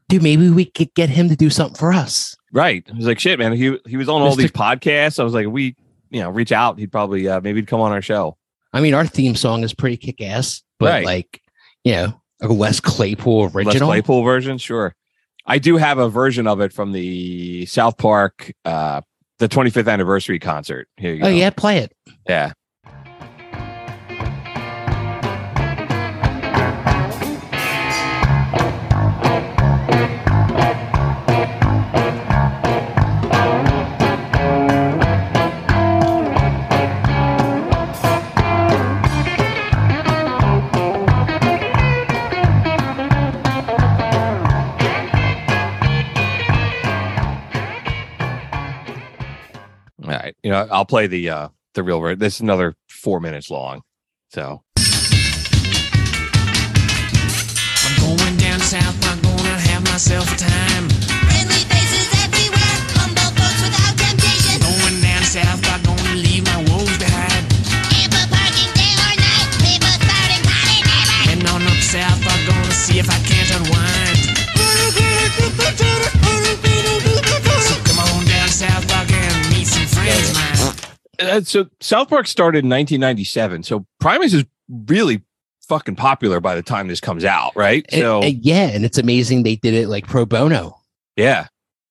Dude, maybe we could get him to do something for us. Right. I was like, shit, man. He he was on all Mr. these podcasts. I was like, we, you know, reach out. He'd probably uh, maybe he'd come on our show. I mean, our theme song is pretty kick ass, but Right. like, you know, a Wes Claypool original. Claypool version, sure. I do have a version of it from the South Park, uh, the 25th anniversary concert. Here you oh, go. Oh yeah, play it. yeah. You know, I'll play the uh the real version. This is another four minutes long. So I'm going down south, I'm gonna have myself time. Uh, so South Park started in 1997. So Primus is really fucking popular by the time this comes out, right? So and yeah, and it's amazing they did it like pro bono. yeah.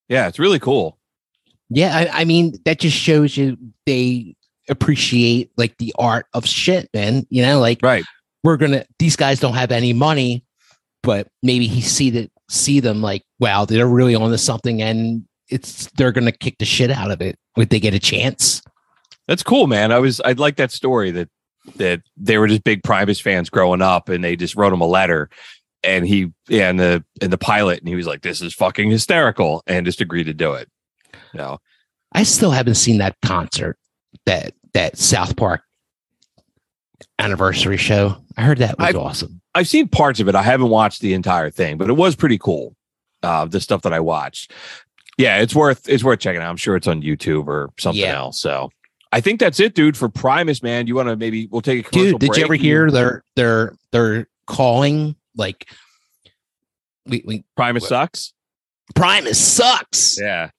Yeah, it's really cool. Yeah, I, I mean that just shows you they appreciate like the art of shit, man. You know, like Right. we're gonna these guys don't have any money, but maybe he see that see them like, wow, they're really on to something and it's they're gonna kick the shit out of it when they get a chance. That's cool, man. I was I'd like that story that that they were just big Primus fans growing up and they just wrote him a letter and he and the and the pilot and he was like, This is fucking hysterical and just agreed to do it. No. I still haven't seen that concert, that that South Park anniversary show. I heard that was I've- awesome. I've seen parts of it. I haven't watched the entire thing, but it was pretty cool. Uh, the stuff that I watched. Yeah, it's worth it's worth checking out. I'm sure it's on YouTube or something Yeah. else. So I think that's it, dude, for Primus, man. You want to maybe we'll take a commercial Dude, did you ever hear they're they're they're calling like we, we Primus sucks? Primus sucks. Yeah.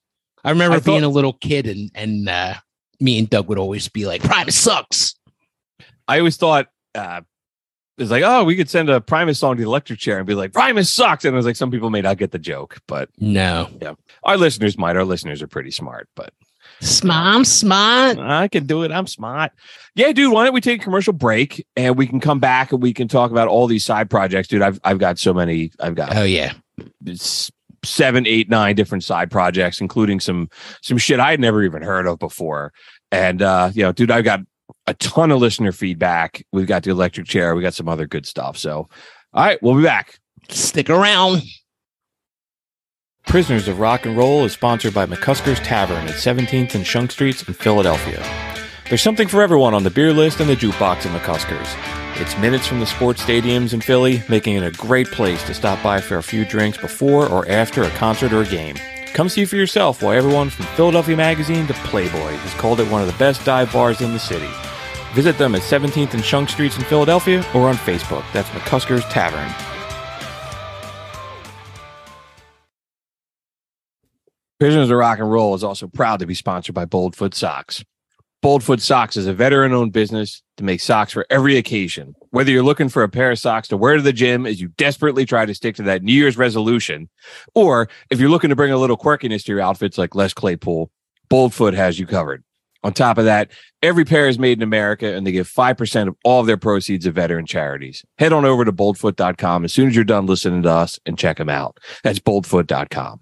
I remember I thought- being a little kid and and uh, me and Doug would always be like, Primus sucks. I always thought uh it's like, oh, we could send a Primus song to the electric chair and be like, Primus sucks. And it was like, some people may not get the joke, but No. Yeah, our listeners might. Our listeners are pretty smart, but Smart, smart. I can do it. I'm smart. Yeah, dude. Why don't we take a commercial break and we can come back and we can talk about all these side projects, dude. I've I've got so many. I've got Oh yeah. s- seven, eight, nine different side projects, including some some shit I had never even heard of before. And uh, you know, dude, I've got a ton of listener feedback. We've got the electric chair. We got some other good stuff. So, all right, we'll be back. Stick around. Prisoners of Rock and Roll is sponsored by McCusker's Tavern at 17th and Shunk Streets in Philadelphia. There's something for everyone on the beer list and the jukebox at McCusker's. It's minutes from the sports stadiums in Philly, making it a great place to stop by for a few drinks before or after a concert or a game. Come see for yourself why everyone from Philadelphia Magazine to Playboy has called it one of the best dive bars in the city. Visit them at 17th and Shunk Streets in Philadelphia or on Facebook. That's McCusker's Tavern. Prisoners of Rock and Roll is also proud to be sponsored by Boldfoot Socks. Boldfoot Socks is a veteran owned business to make socks for every occasion. Whether you're looking for a pair of socks to wear to the gym as you desperately try to stick to that New Year's resolution, or if you're looking to bring a little quirkiness to your outfits like Les Claypool, Boldfoot has you covered. On top of that, every pair is made in America and they give 5% of all of their proceeds to veteran charities. Head on over to boldfoot.com as soon as you're done listening to us and check them out. That's boldfoot.com.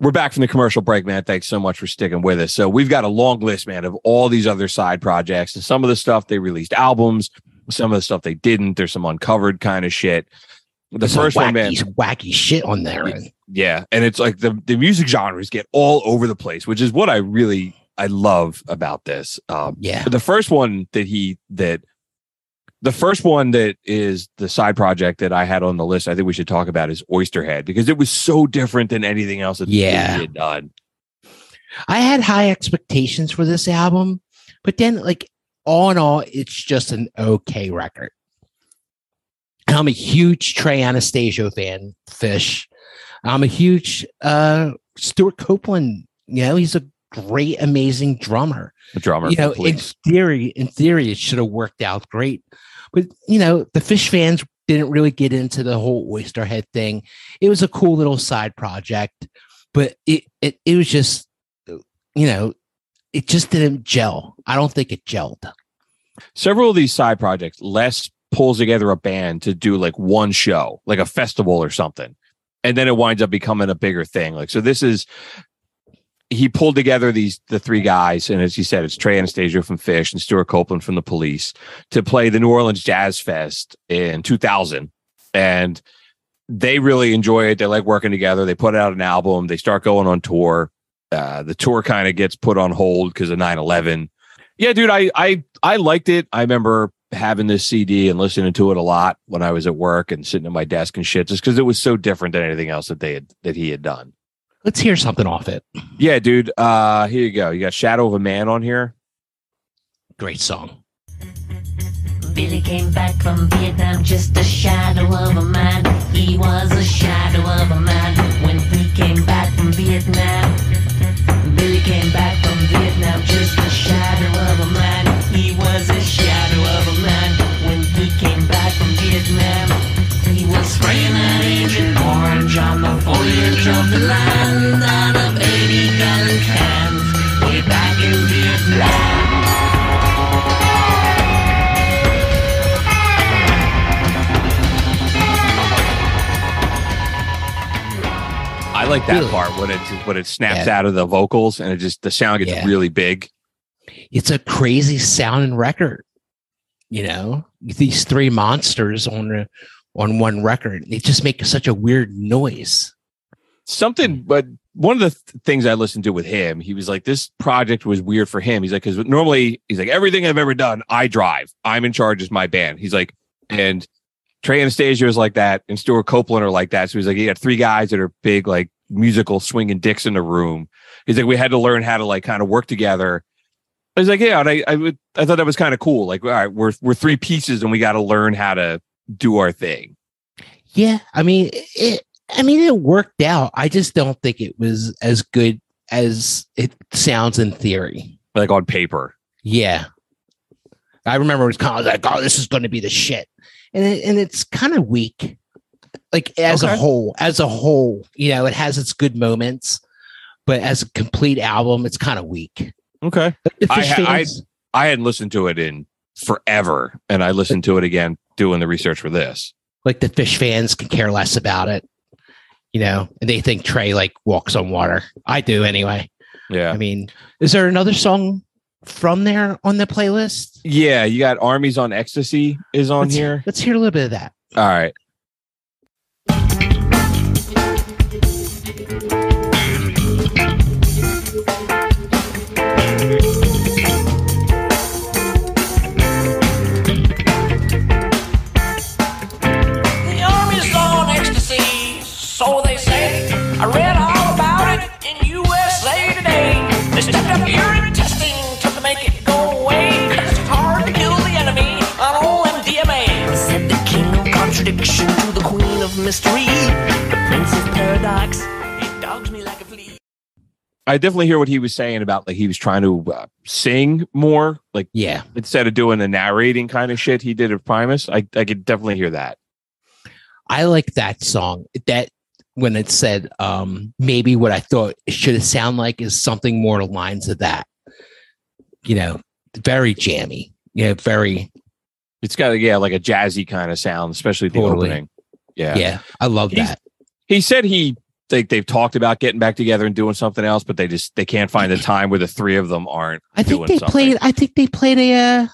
We're back from the commercial break, man. Thanks so much for sticking with us. So we've got a long list, man, of all these other side projects and some of the stuff they released albums, some of the stuff they didn't. There's some uncovered kind of shit. The There's first one, man, wacky, wacky shit on there. yeah, and it's like the the music genres get all over the place, which is what I really I love about this. Um, Yeah. the first one that he that the first one that is the side project that I had on the list, I think we should talk about is Oysterhead because it was so different than anything else that Yeah. had done. I had high expectations for this album, but then like all in all, it's just an okay record. And I'm a huge Trey Anastasio fan, Phish. I'm a huge uh Stewart Copeland. You know, he's a great, amazing drummer. The drummer, you know, in theory, in theory, it should have worked out great. But you know, the Phish fans didn't really get into the whole Oysterhead thing. It was a cool little side project, but it it, it was just you know, it just didn't gel. I don't think it gelled. several of these side projects, Les pulls together a band to do like one show, like a festival or something. And then it winds up becoming a bigger thing. Like, so this is, he pulled together these, the three guys. And as you said, it's Trey Anastasio from Phish and Stewart Copeland from the police to play the New Orleans Jazz Fest in 2000. And they really enjoy it. They like working together. They put out an album. They start going on tour. Uh, the tour kind of gets put on hold because of 9 11 yeah, dude, I I I liked it. I remember having this CD and listening to it a lot when I was at work and sitting at my desk and shit, just because it was so different than anything else that they had that he had done. Let's hear something off it. Yeah, dude. Uh, here you go. You got Shadow of a Man on here. Great song. Billy came back from Vietnam, just a shadow of a man. He was a shadow of a man when he came back from Vietnam. Billy came back from Vietnam, just a shadow of a man. He was a shadow of a man when he came back from Vietnam. He was spraying that Agent Orange on the foliage of the land out of 80 gallon cans way back in Vietnam. I like that Really? part when it when it snaps Yeah. out of the vocals and it just the sound gets Yeah. really big. It's a crazy sounding record. You know, these three monsters on a, on one record. They just make such a weird noise. Something, but one of the th- things I listened to with him, he was like, this project was weird for him. He's like, because normally he's like, everything I've ever done, I drive. I'm in charge as my band. He's like, and Trey Anastasio is like that, and Stewart Copeland are like that. So he's like, you got three guys that are big, like musical swinging dicks in the room. He's like, we had to learn how to like kind of work together. I was like, yeah, and I I, I thought that was kind of cool. Like, all right, we're we're three pieces, and we got to learn how to do our thing. Yeah, I mean it. I mean it worked out. I just don't think it was as good as it sounds in theory. Like on paper. Yeah, I remember it was kind of like, "Oh, this is going to be the shit," and it, and it's kind of weak. Like as a whole, as a whole, you know, it has its good moments, but as a complete album, it's kind of weak. Okay. I I- I hadn't listened to it in forever, and I listened to it again doing the research for this. like the Phish fans can care less about it, you know, and they think Trey like walks on water. I do anyway. Yeah. I mean, is there another song from there on the playlist? Yeah, you got Armies on Ecstasy is on let's, here. Let's hear a little bit of that. All right. Queen of. The prince of paradox. He dogs me like a flea. I definitely hear what he was saying about like he was trying to uh, sing more, like Yeah. instead of doing the narrating kind of shit he did at Primus. I I could definitely hear that. I like that song. That when it said um maybe what I thought it should have sound like is something more lines of that. You know, very jammy. Yeah, very It's got a yeah, like a jazzy kind of sound, especially the Totally. opening. Yeah. yeah. I love He's- that. He said he they they've talked about getting back together and doing something else, but they just they can't find the time where the three of them aren't I think they something. played I think they played a uh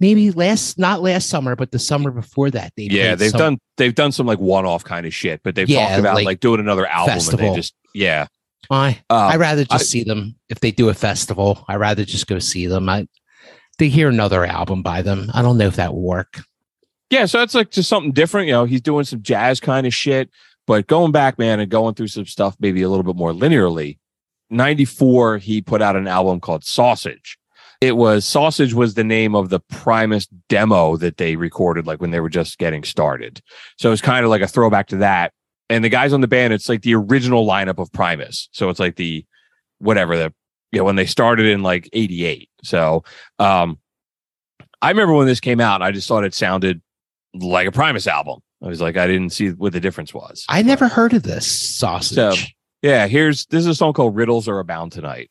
maybe last not last summer, but the summer before that. They yeah, they've some- done they've done some like one off kind of shit, but they've Yeah, talked about like like, doing another album and they just yeah. I Um, I rather just I- see them if they do a festival. I rather just go see them. I they hear another album by them. I don't know if that will work. Yeah, so it's like just something different. You know, he's doing some jazz kind of shit, but going back, man, and going through some stuff maybe a little bit more linearly. 94, he put out an album called Sausage. It was Sausage was the name of the Primus demo that they recorded, like when they were just getting started. So it's kind of like a throwback to that. And the guys on the band, it's like the original lineup of Primus. So it's like the whatever the you know, when they started in like 88. So um I remember when this came out, I just thought it sounded like a Primus album. I was like, I didn't see what the difference was. I never heard of this sausage. So yeah, here's this is a song called Riddles Are Abound Tonight.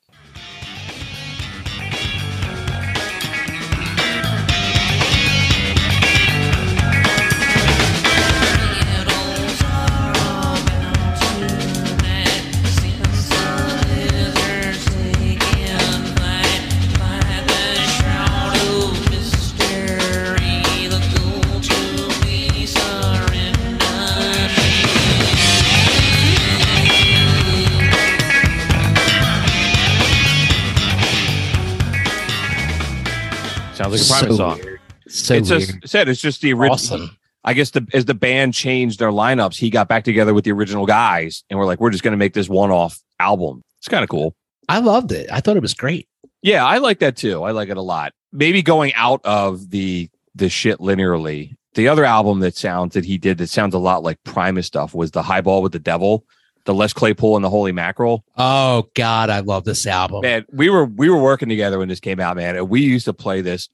Like a Primus So song. weird. So it's weird. just said it's just the original. awesome. I guess the as the band changed their lineups, he got back together with the original guys, and we're like, we're just going to make this one-off album. It's kind of cool. I loved it. I thought it was great. Yeah, I like that too. I like it a lot. Maybe going out of the the shit linearly. The other album that sounds that he did that sounds a lot like Primus stuff was the Highball with the Devil, the Les Claypool and the Holy Mackerel. Oh God, I love this album. Man, we were we were working together when this came out, man, and we used to play this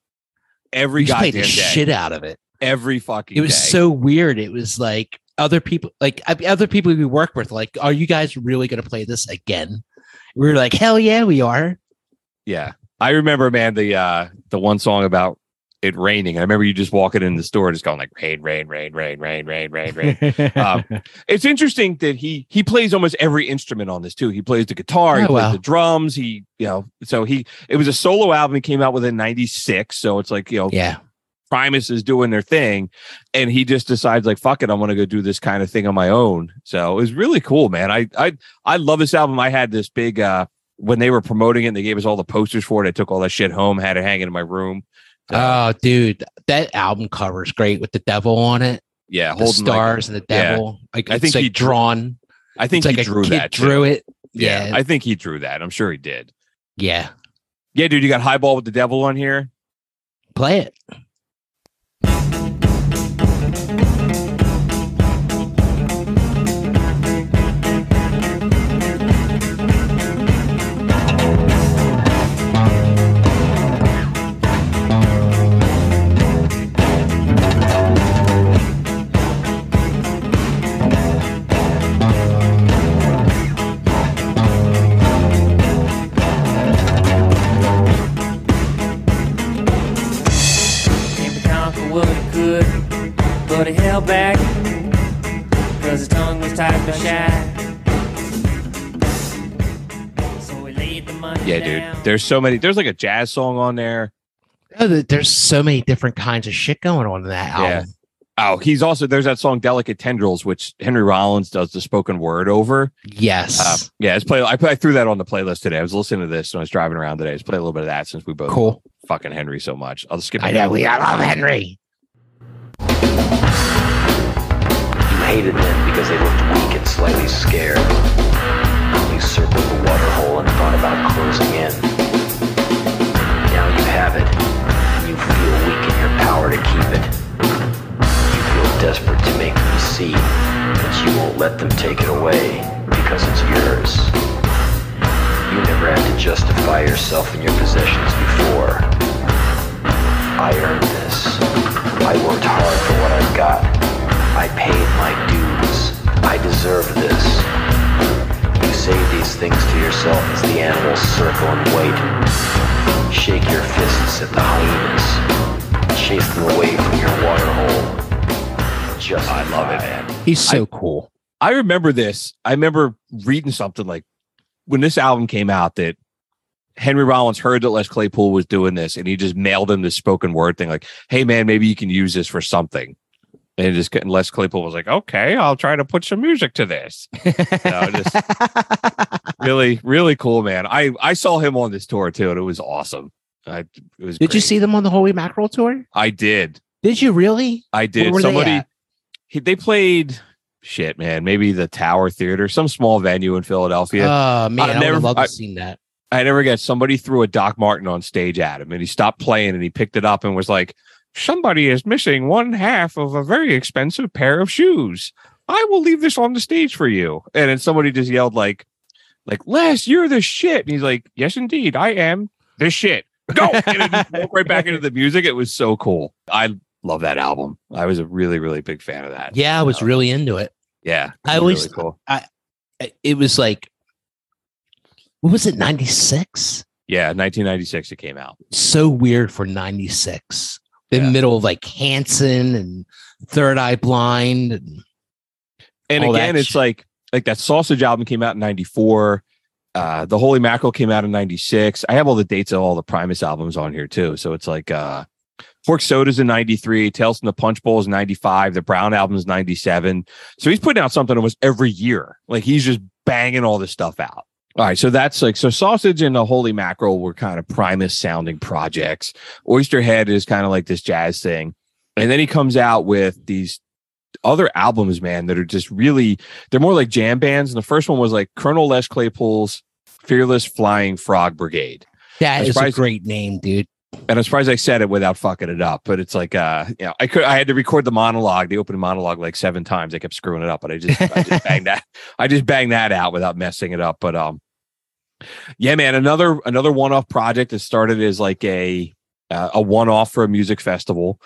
every goddamn played the day, shit out of it. every fucking. It was day. so weird. It was like other people, like other people we work with, like, are you guys really going to play this again? We were like, hell yeah, we are. Yeah. I remember, man, the uh the one song about it raining. I remember you just walking in the store just going like rain, rain, rain, rain, rain, rain, rain, rain. *laughs* um, it's interesting that he he plays almost every instrument on this too. He plays the guitar, he Oh, plays wow. the drums, he you know, so he it was a solo album. He came out with in 96. So it's like, you know, yeah, Primus is doing their thing, and he just decides like, "Fuck it, I'm gonna go do this kind of thing on my own." So it was really cool, man. I I I love this album. I had this big uh when they were promoting it, and they gave us all the posters for it. I took all that shit home, had it hanging in my room. So, Oh, dude, that album cover is great with the devil on it. yeah, The holding like- stars and the yeah. devil. Like I think like he drew- drawn. I think like he a drew that. Drew too. it. Yeah, Yeah, I think he drew that. I'm sure he did. yeah. Yeah, dude, you got Highball with the Devil on here. Play it. Yeah, dude. There's so many. There's like a jazz song on there. Oh, there's so many different kinds of shit going on in that Yeah. album. Oh, he's also there's that song "Delicate Tendrils," which Henry Rollins does the spoken word over. Yes. Uh, yeah, it's play. I, I threw that on the playlist today. I was listening to this when I was driving around today. Let's play a little bit of that since we both Cool. fucking Henry so much. I'll skip. I know we I love Henry. You hated them because they looked weak and slightly scared. You circled the water hole and thought about closing in. Now you have it, you feel weak in your power to keep it. You feel desperate to make them see, but you won't let them take it away because it's yours. You never had to justify yourself and your possessions before. I earned this. I worked hard for what I've got. I paid my dues. I deserve this. Say these things to yourself as the animals circle and wait. Shake your fists at the hyenas. Chase them away from your water hole. Just I love it, man. He's so cool. I remember this. I remember reading something like when this album came out that Henry Rollins heard that Les Claypool was doing this and he just mailed him this spoken word thing like, hey man, maybe you can use this for something. And just and Les Claypool was like, okay, I'll try to put some music to this. *laughs* Just *laughs* really, really cool, man. I I saw him on this tour too, and it was awesome. I it was Did you see them on the Holy Mackerel tour? I did. Did you really? I did. they Somebody at? he, they played shit, man. Maybe the Tower Theater, some small venue in Philadelphia. Oh man, I've I never- would I- have seen that. I never get somebody threw a Doc Martin on stage at him and he stopped playing and he picked it up and was like, Somebody is missing one half of a very expensive pair of shoes. I will leave this on the stage for you. And then somebody just yelled like, like, Les, you're the shit. And he's like, Yes, indeed, I am the shit. Go and broke right back into the music. It was so cool. I love that album. I was a really, really big fan of that. Yeah, I was Uh, really into it. Yeah. I it was always really cool. I it was like what was it 96 Yeah, 1996 it came out. so weird for 96 the Yeah. middle of like Hanson and Third Eye Blind and And again, it's shit. like like that sausage album came out in 94. Uh the Holy Mackerel came out in 96. I have all the dates of all the Primus albums on here too. So it's like uh Pork Soda's in 93, Tales from the Punch Bowl is 95, the Brown album's 97. So he's putting out something almost every year. Like he's just banging all this stuff out. All right, so that's like so sausage and the holy mackerel were kind of Primus sounding projects. Oysterhead is kind of like this jazz thing. And then he comes out with these other albums, man, that are just really they're more like jam bands. And the first one was like Colonel Les Claypool's Fearless Flying Frog Brigade. that I'm a great name, dude. And I'm surprised I said it without fucking it up. But it's like uh, you know, I could I had to record the monologue, the opening monologue like seven times. I kept screwing it up, but I just I just *laughs* banged that I just banged that out without messing it up. But um yeah, man, another another one-off project that started as like a uh, a one-off for a music festival.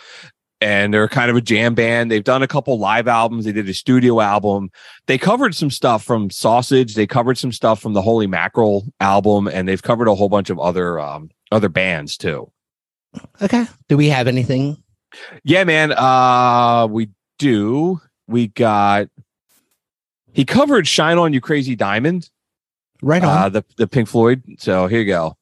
And they're kind of a jam band. They've done a couple live albums. They did a studio album. They covered some stuff from Sausage. They covered some stuff from the Holy Mackerel album, and they've covered a whole bunch of other um, other bands too. Okay. Do we have anything? Yeah, man. Uh we do. We got he covered Shine On You Crazy Diamond. Right on. Uh the the Pink Floyd. So here you go.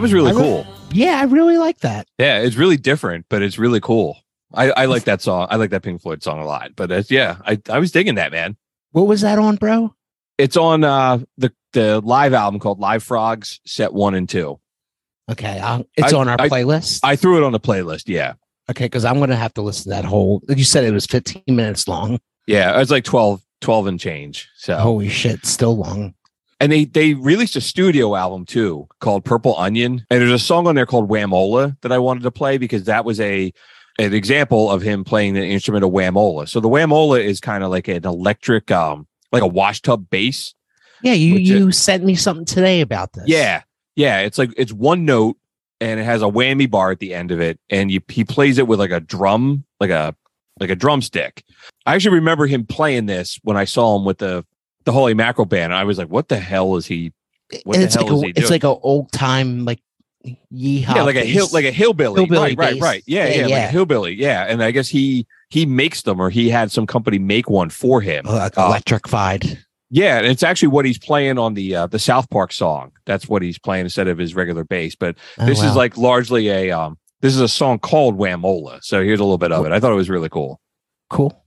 That was really I re- cool. yeah, I really like that. Yeah, it's really different, but it's really cool. I, I like that song. I like that Pink Floyd song a lot. But it's, yeah, I, I was digging that, man. What was that on, bro? It's on uh the the live album called Live Frogs Set One and Two. Okay, uh, it's I- on our I- playlist. I threw it on the playlist. Yeah. okay, because I'm gonna have to listen to that whole. You said it was 15 minutes long. Yeah. it was like 12, 12 and change. So Holy shit, still long. And they they released a studio album too called Purple Onion. And there's a song on there called Whamola that I wanted to play because that was a an example of him playing the instrument of whamola. So the whamola is kind of like an electric um like a washtub bass. Yeah, you you sent me something today about this. Yeah, yeah. It's like it's one note and it has a whammy bar at the end of it, and you he plays it with like a drum, like a like a drumstick. I actually remember him playing this when I saw him with the the Holy Mackerel band. I was like, "What the hell is he? What and the it's hell like is a, he it's like an old time like yeehaw. yeah, like a hill, like a hillbilly. Hillbilly right, right, right. Yeah, Yeah, yeah, like a hillbilly. Yeah, and I guess he he makes them, or he had some company make one for him. Oh, like Uh, electrified. yeah, and it's actually what he's playing on the uh, the South Park song. That's what he's playing instead of his regular bass. But Oh, this wow. is like largely a um this is a song called Whamola. So here's a little bit of it. I thought it was really cool. Cool.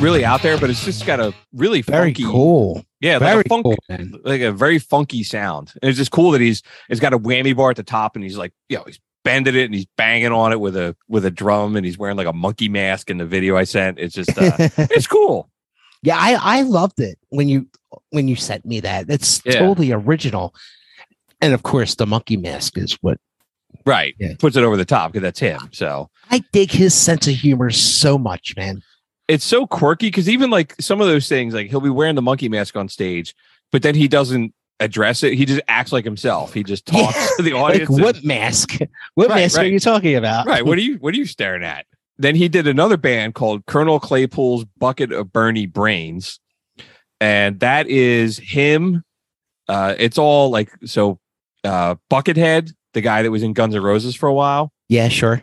Really out there, but it's just got a really Very funky, cool. yeah, like Very a funk, cool, like a very funky sound. And it's just cool that he's it's got a whammy bar at the top, and he's like, you know, he's bending it and he's banging on it with a with a drum, and he's wearing like a monkey mask in the video I sent. It's just uh, *laughs* it's cool. Yeah, I I loved it when you when you sent me that. It's Yeah. totally original. And of course, the monkey mask is what Right, Yeah. puts it over the top because that's him. So I dig his sense of humor so much, man. It's so quirky because even like some of those things, like he'll be wearing the monkey mask on stage, but then he doesn't address it. He just acts like himself. He just talks Yeah. to the Like audience. and- what mask? What Right, mask are you talking about? right. What are you what are you staring at? Then he did another band called Colonel Claypool's Bucket of Bernie Brains. And that is him. Uh it's all like so uh Buckethead, the guy that was in Guns N' Roses for a while. Yeah, sure.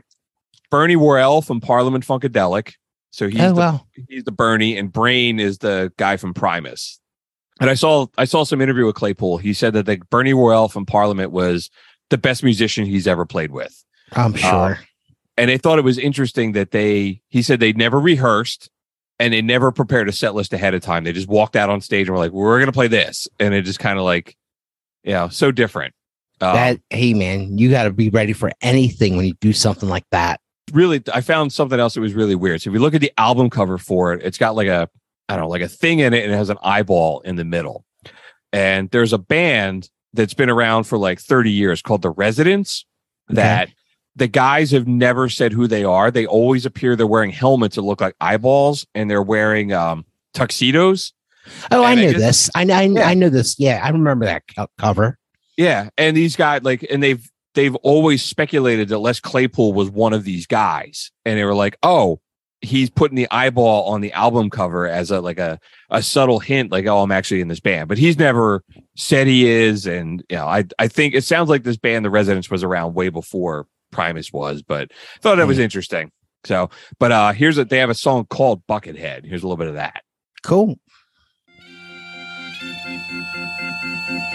Bernie Worrell from Parliament Funkadelic. So he's oh the wow. he's the Bernie, and Brain is the guy from Primus. And I saw I saw some interview with Claypool. He said that the Bernie Worrell from Parliament was the best musician he's ever played with. I'm sure. And they thought it was interesting that they he said they never rehearsed and they never prepared a set list ahead of time. They just walked out on stage and were like, "We're gonna play this," and it just kind of like, you know, so different. Um, that hey man, you got to be ready for anything when you do something like that. Really I found something else that was really weird. So if you look at the album cover for it, it's got like a I don't know, like a thing in it and it has an eyeball in the middle. And there's a band that's been around for like 30 years called The Residents that the guys have never said who they are. They always appear they're wearing helmets that look like eyeballs and they're wearing um tuxedos. Oh, I knew I just- this. I I, Yeah. I know this. Yeah, I remember that cover. Yeah, and these guys like, and they've they've always speculated that Les Claypool was one of these guys, and they were like, oh, he's putting the eyeball on the album cover as a like a a subtle hint, like, oh, I'm actually in this band, but he's never said he is, and you know, I I think it sounds like this band, The Residents, was around way before Primus was, but I thought that was interesting. So, but uh here's a they have a song called Buckethead. Here's a little bit of that. Cool.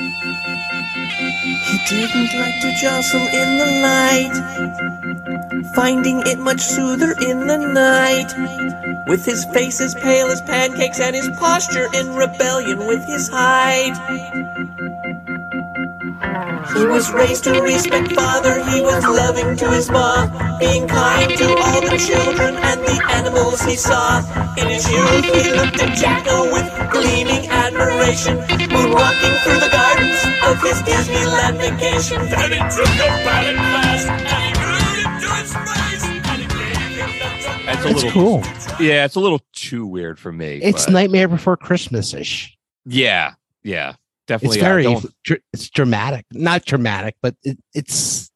He didn't like to jostle in the light, finding it much soother in the night. With his face as pale as pancakes and his posture in rebellion with his height. He was raised to respect father, he was loving to his mom, being kind to all the children and the animals he saw. In his youth, he looked at Jacko with gleaming admiration, moonwalking through the gardens of his Disneyland vacation. Then he took a ballet class and he grew into his face and he gave him the That's a It's little cool. Yeah, it's a little too weird for me. It's but- Nightmare Before Christmas ish. Yeah, yeah, definitely. It's very dr- it's dramatic, not dramatic, but it, it's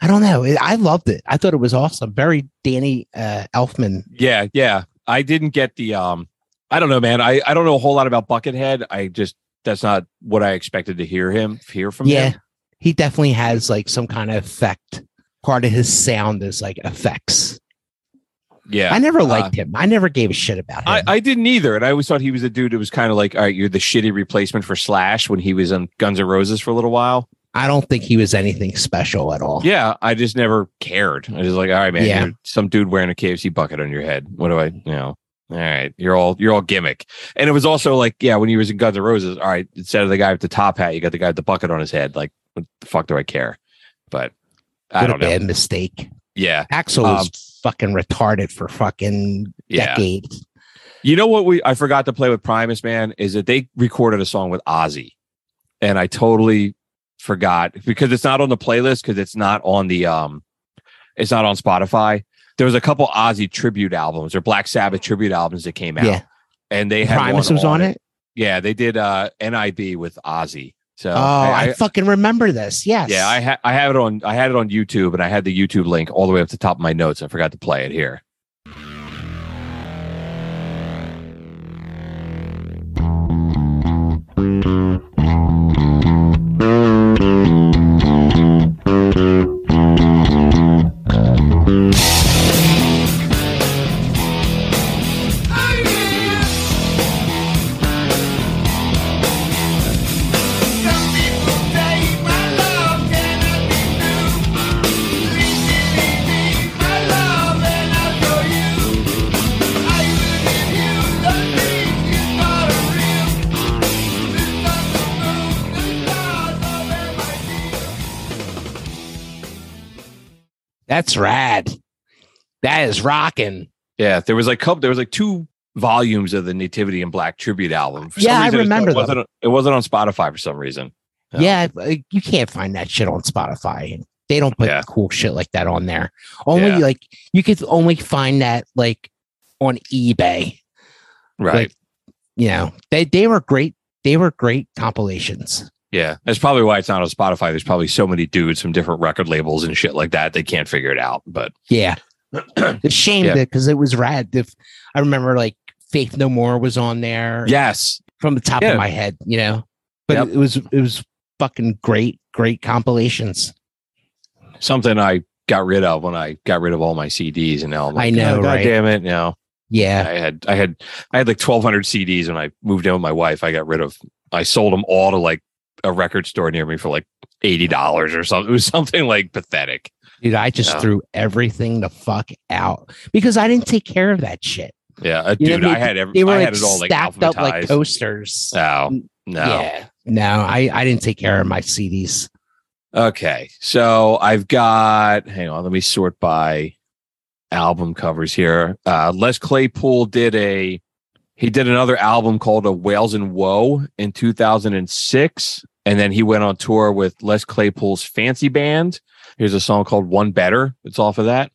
I don't know. It, I loved it. I thought it was awesome. Very Danny uh, Elfman. yeah, yeah. I didn't get the um. I don't know, man. I I don't know a whole lot about Buckethead. I just that's not what I expected to hear him hear from Yeah, him. he definitely has like some kind of effect. Part of his sound is like effects. Yeah, I never Uh, liked him. I never gave a shit about him. I, I didn't either, and I always thought he was a dude that was kind of like, all right, you're the shitty replacement for Slash when he was on Guns N' Roses for a little while. I don't think he was anything special at all. Yeah, I just never cared. I was like, all right, man, Yeah. you're some dude wearing a KFC bucket on your head. What do I, you know? All right, you're all you're all gimmick, and it was also like, yeah, when he was in Guns N' Roses, all right, instead of the guy with the top hat, you got the guy with the bucket on his head. Like, what the fuck do I care? But I What don't know. bad mistake. Yeah, Axl was Um, fucking retarded for fucking Yeah. decades. You know what we I forgot to play with Primus, man, is that they recorded a song with Ozzy. And I totally forgot because it's not on the playlist because it's not on the um it's not on Spotify. There was a couple Ozzy tribute albums or Black Sabbath tribute albums that came out. Yeah. And they had Primus was on it. Yeah, they did uh NIB with Ozzy. So Oh, I, fucking remember this. Yes. yeah, I ha- I have it on I had it on YouTube and I had the YouTube link all the way up to the top of my notes. I forgot to play it here. That's rad. That is rocking. Yeah, there was like couple, there was like two volumes of the Nativity in Black tribute album. For Yeah, I reason, it remember wasn't, on- it wasn't on Spotify for some reason. Yeah, you can't find that shit on Spotify. They don't put Yeah. cool shit like that on there. Only Yeah. like you could only find that like on eBay. Right. Like, you know, they they were great. They were great compilations. Yeah, that's probably why it's not on Spotify. There's probably so many dudes from different record labels and shit like that. They can't figure it out. But Yeah. *clears throat* It's a shame Yeah. that because it was rad. If I remember like Faith No More was on there. yes, From the top Yeah. of my head, you know. But Yep. it was it was fucking great, great compilations. something I got rid of when I got rid of all my CDs, and now I'm like, I know, "Oh, God right? damn it! Now Yeah. I had I had I had like 1,200 CDs when I moved in with my wife. I got rid of. I sold them all to like a record store near me for like eighty dollars or something. It was *laughs* something like pathetic. Dude, I just Yeah. threw everything the fuck out because I didn't take care of that shit. Yeah, uh, know, dude, they- I had every, They were I like it all like stacked up like coasters. No, no. Yeah. No, I, I didn't take care of my CDs. Okay, so I've got. Hang on, let me sort by album covers here. Uh, Les Claypool did a. He did another album called "Of Whales and Woe" in 2006, and then he went on tour with Les Claypool's Fancy Band. Here's a song called "One Better." It's off of that.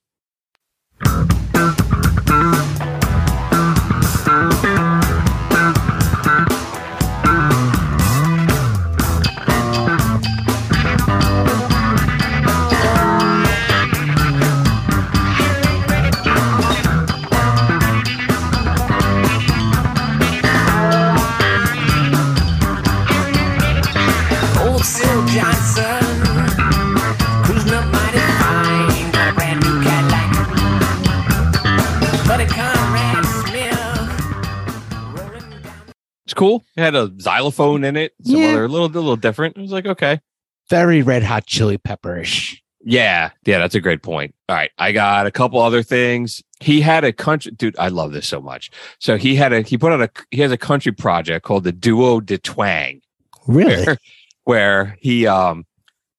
It's cool. It had a xylophone in it. Some Yeah. other little, a little different. It was like okay. Very red hot chili pepperish. Yeah, yeah, that's a great point. All right, I got a couple other things. He had a country, dude. I love this so much. So he had a he put out a he has a country project called the Duo de Twang, Really? where, where he um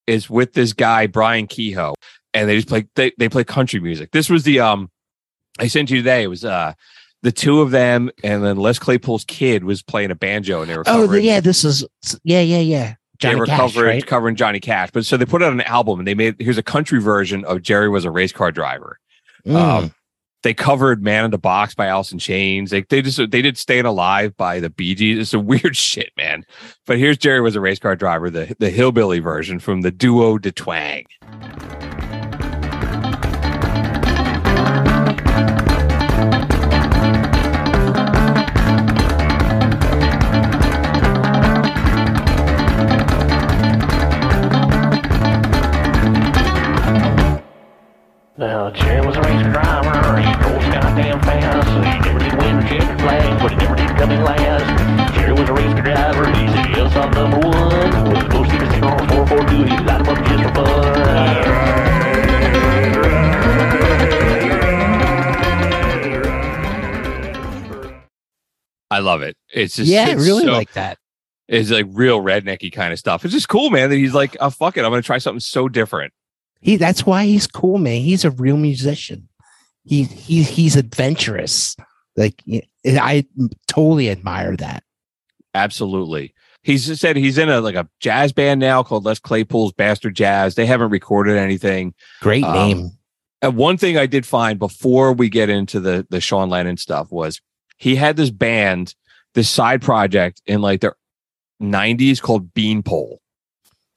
is with this guy Bryan Kehoe, and they just play they they play country music. This was the um I sent you today. It was uh the two of them, and then Les Claypool's kid was playing a banjo, and they were Oh, covering yeah. This is, yeah, yeah, yeah. Johnny they were Cash, covering, right? covering Johnny Cash. But so they put out an album and they made here's a country version of Jerry was a race car driver. Mm. Um, they covered Man in the Box by Alice in Chains. They they just they did Staying Alive by the Bee Gees. It's a *laughs* weird shit, man. But here's Jerry was a race car driver, the the hillbilly version from the Duo de Twang. Now, Jerry was a race driver. He drove so goddamn fast. He never did win the checkered flag, but he never did come in last. Jerry was a race car driver. He said, yes, I'm number one. Was supposed to be on 442. He light him up just for fun. I love it. It's just yeah, it's really so- like that. It's like real rednecky kind of stuff. It's just cool, man. That he's like, oh fuck it, I'm gonna try something so different. He that's why he's cool, man. He's a real musician. He he he's adventurous. Like I totally admire that. Absolutely. He's said he's in a like a jazz band now called Les Claypool's Bastard Jazz. They haven't recorded anything. Great Um, name. And one thing I did find before we get into the the Sean Lennon stuff was he had this band, this side project in like the 90s called Beanpole.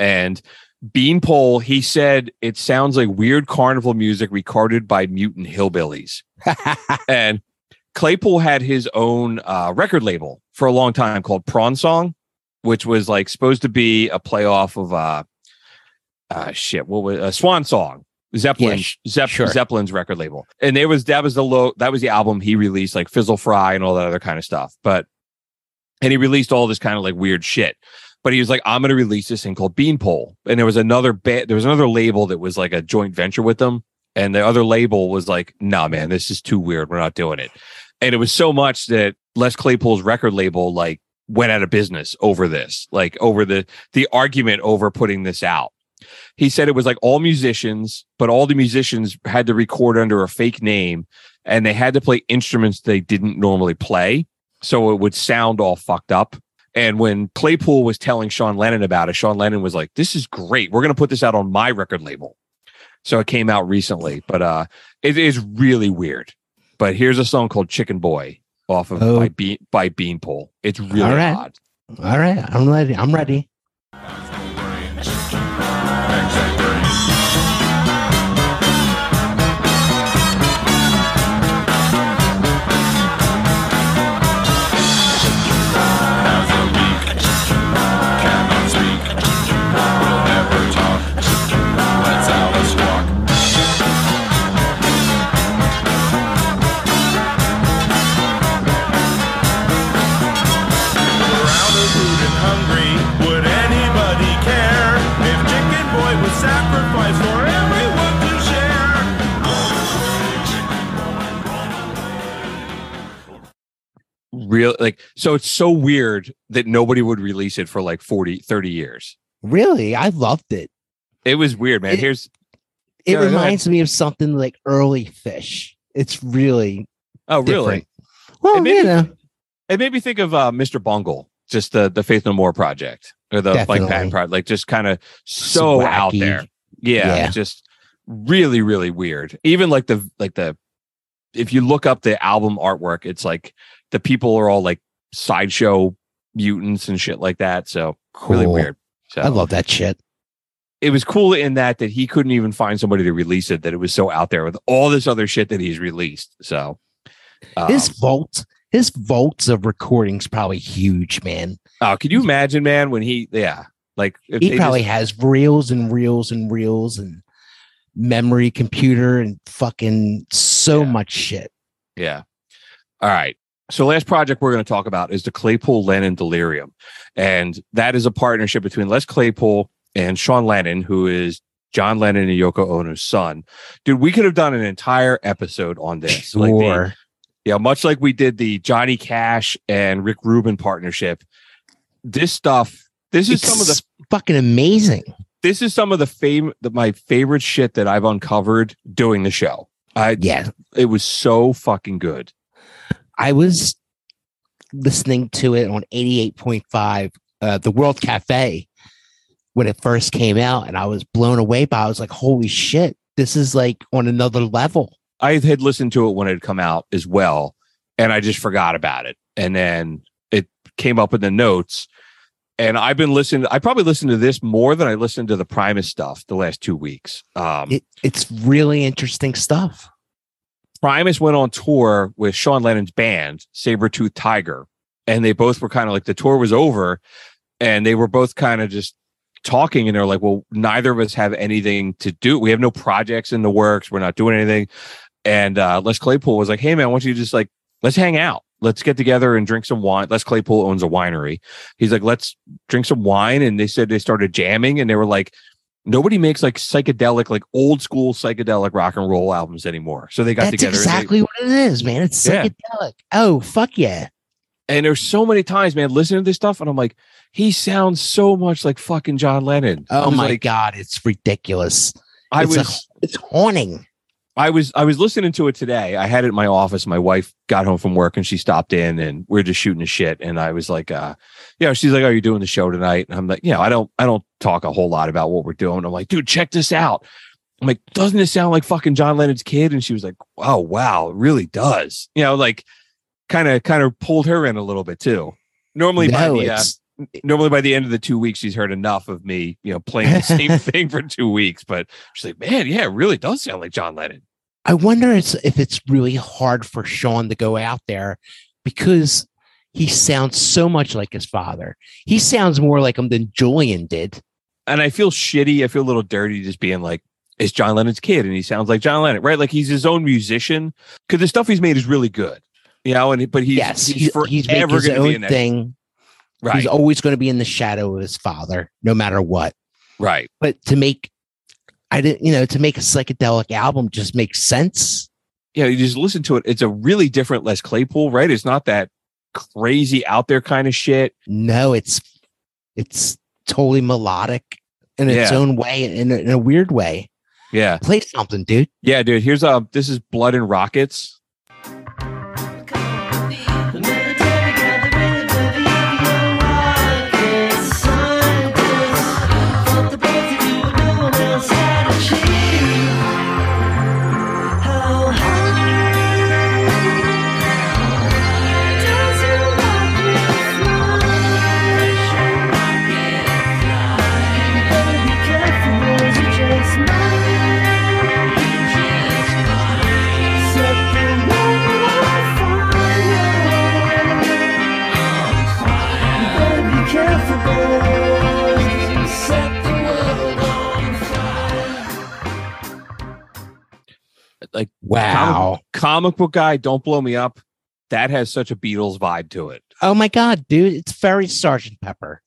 And Beanpole, he said it sounds like weird carnival music recorded by mutant hillbillies. *laughs* and Claypool had his own uh, record label for a long time called Prawn Song, which was like supposed to be a playoff of uh, uh shit, what was a Swan Song, Zeppelin, Yeah, sh- Zepp- sure. Zeppelin's record label, and there was that was the low that was the album he released, like Frizzle Fry and all that other kind of stuff. But and he released all this kind of like weird shit. But he was like, I'm going to release this thing called Beanpole, and there was another ba- there was another label that was like a joint venture with them, and the other label was like, Nah, man, this is too weird. We're not doing it. And it was so much that Les Claypool's record label like went out of business over this, like over the the argument over putting this out. He said it was like all musicians, but all the musicians had to record under a fake name and they had to play instruments they didn't normally play. So it would sound all fucked up. And when Claypool was telling Sean Lennon about it, Sean Lennon was like, This is great. We're going to put this out on my record label. So it came out recently, but uh, it is really weird. But here's a song called Chicken Boy off of Oh. by, Bean, by Beanpole. It's really All right. odd. All right, I'm ready. I'm ready. Real like so it's so weird that nobody would release it for like 40, 30 years. Really, I loved it. It was weird, man. It- Here's It ahead. reminds me of something like early Phish. It's really oh really? different. Well, It made you me- know, It made me think of uh, Mr. Bungle, just the the Faith No More project or the. Patton project, like just kind of so out there. Yeah, Yeah. just really, really weird. Even like the like the if you look up the album artwork, it's like the people are all like sideshow mutants and shit like that. So really Cool. weird. So I love that shit. it was cool in that that he couldn't even find somebody to release it. That it was so out there with all this other shit that he's released. So um, his vault, his vaults of recordings probably huge, man. Oh, can you imagine, man, when he, yeah, like He probably just- has reels and reels and reels and memory computer and fucking so much shit. yeah. All right. So, last project we're going to talk about is the Claypool Lennon Delirium, and that is a partnership between Les Claypool and Sean Lennon, who is John Lennon and Yoko Ono's son. Dude, we could have done an entire episode on this. Like the- Sure. yeah, much like we did the Johnny Cash and Rick Rubin partnership. This stuff, this is It's some of the fucking amazing. this is some of the fame the, my favorite shit that I've uncovered doing the show. I Yeah. it was so fucking good. I was listening to it on 88.5, uh, the World Cafe, when it first came out, and I was blown away by it. I was like, holy shit, this is like on another level. I had listened to it when it had come out as well, and I just forgot about it. And then it came up in the notes. And I've been listening. I probably listened to this more than I listened to the Primus stuff the last two weeks. Um, It, it's really interesting stuff. Primus went on tour with Sean Lennon's band, Sabretooth Tiger, and they both were kind of like the tour was over and they were both kind of just talking and they're like, well, neither of us have anything to do. We have no projects in the works. We're not doing anything. And uh, Les Claypool was like, hey, man, why don't you just like, let's hang out. Let's get together and drink some wine. Les Claypool owns a winery. He's like, let's drink some wine. And they said they started jamming and they were like, nobody makes like psychedelic, like old school psychedelic rock and roll albums anymore. So they got That's together. and they- exactly what it is, man. It's Yeah. psychedelic. Oh, fuck yeah. And there's so many times, man, listening to this stuff, and I'm like, he sounds so much like fucking John Lennon. Oh my like- god, it's ridiculous. I It's a- was it's haunting. I was I was listening to it today. I had it in my office. My wife got home from work and she stopped in and we are just shooting the shit. And I was like, uh, you know, she's like, Are you doing the show tonight? And I'm like, Yeah, I don't I don't talk a whole lot about what we're doing. I'm like, dude, check this out. I'm like, doesn't it sound like fucking John Lennon's kid? And she was like, Oh wow, it really does. You know, like kind of kind of pulled her in a little bit too. Normally by the uh, normally by the end of the two weeks, she's heard enough of me, you know, playing the same *laughs* thing for two weeks. But she's like, Man, yeah, it really does sound like John Lennon. I wonder if it's really hard for Sean to go out there because he sounds so much like his father. He sounds more like him than Julian did. and I feel shitty. I feel a little dirty just being like, it's John Lennon's kid and he sounds like John Lennon, right? Like he's his own musician because the stuff he's made is really good, you know. And but he's yes, he's, he's, forever he's his going to be own in thing. right? He's always going to be in the shadow of his father, no matter what. right. But to make, I didn't, you know, to make a psychedelic album just makes sense. Yeah, you just listen to it. It's a really different Les Claypool, right? It's not that crazy out there kind of shit. No, it's it's totally melodic in its Yeah. own way, in a, in a weird way. Yeah, Play something, dude. yeah, dude. Here's uh this is Blood and Rockets. Wow. comic, comic book guy, don't blow me up. That has such a Beatles vibe to it. Oh my god, dude, it's very Sergeant Pepper.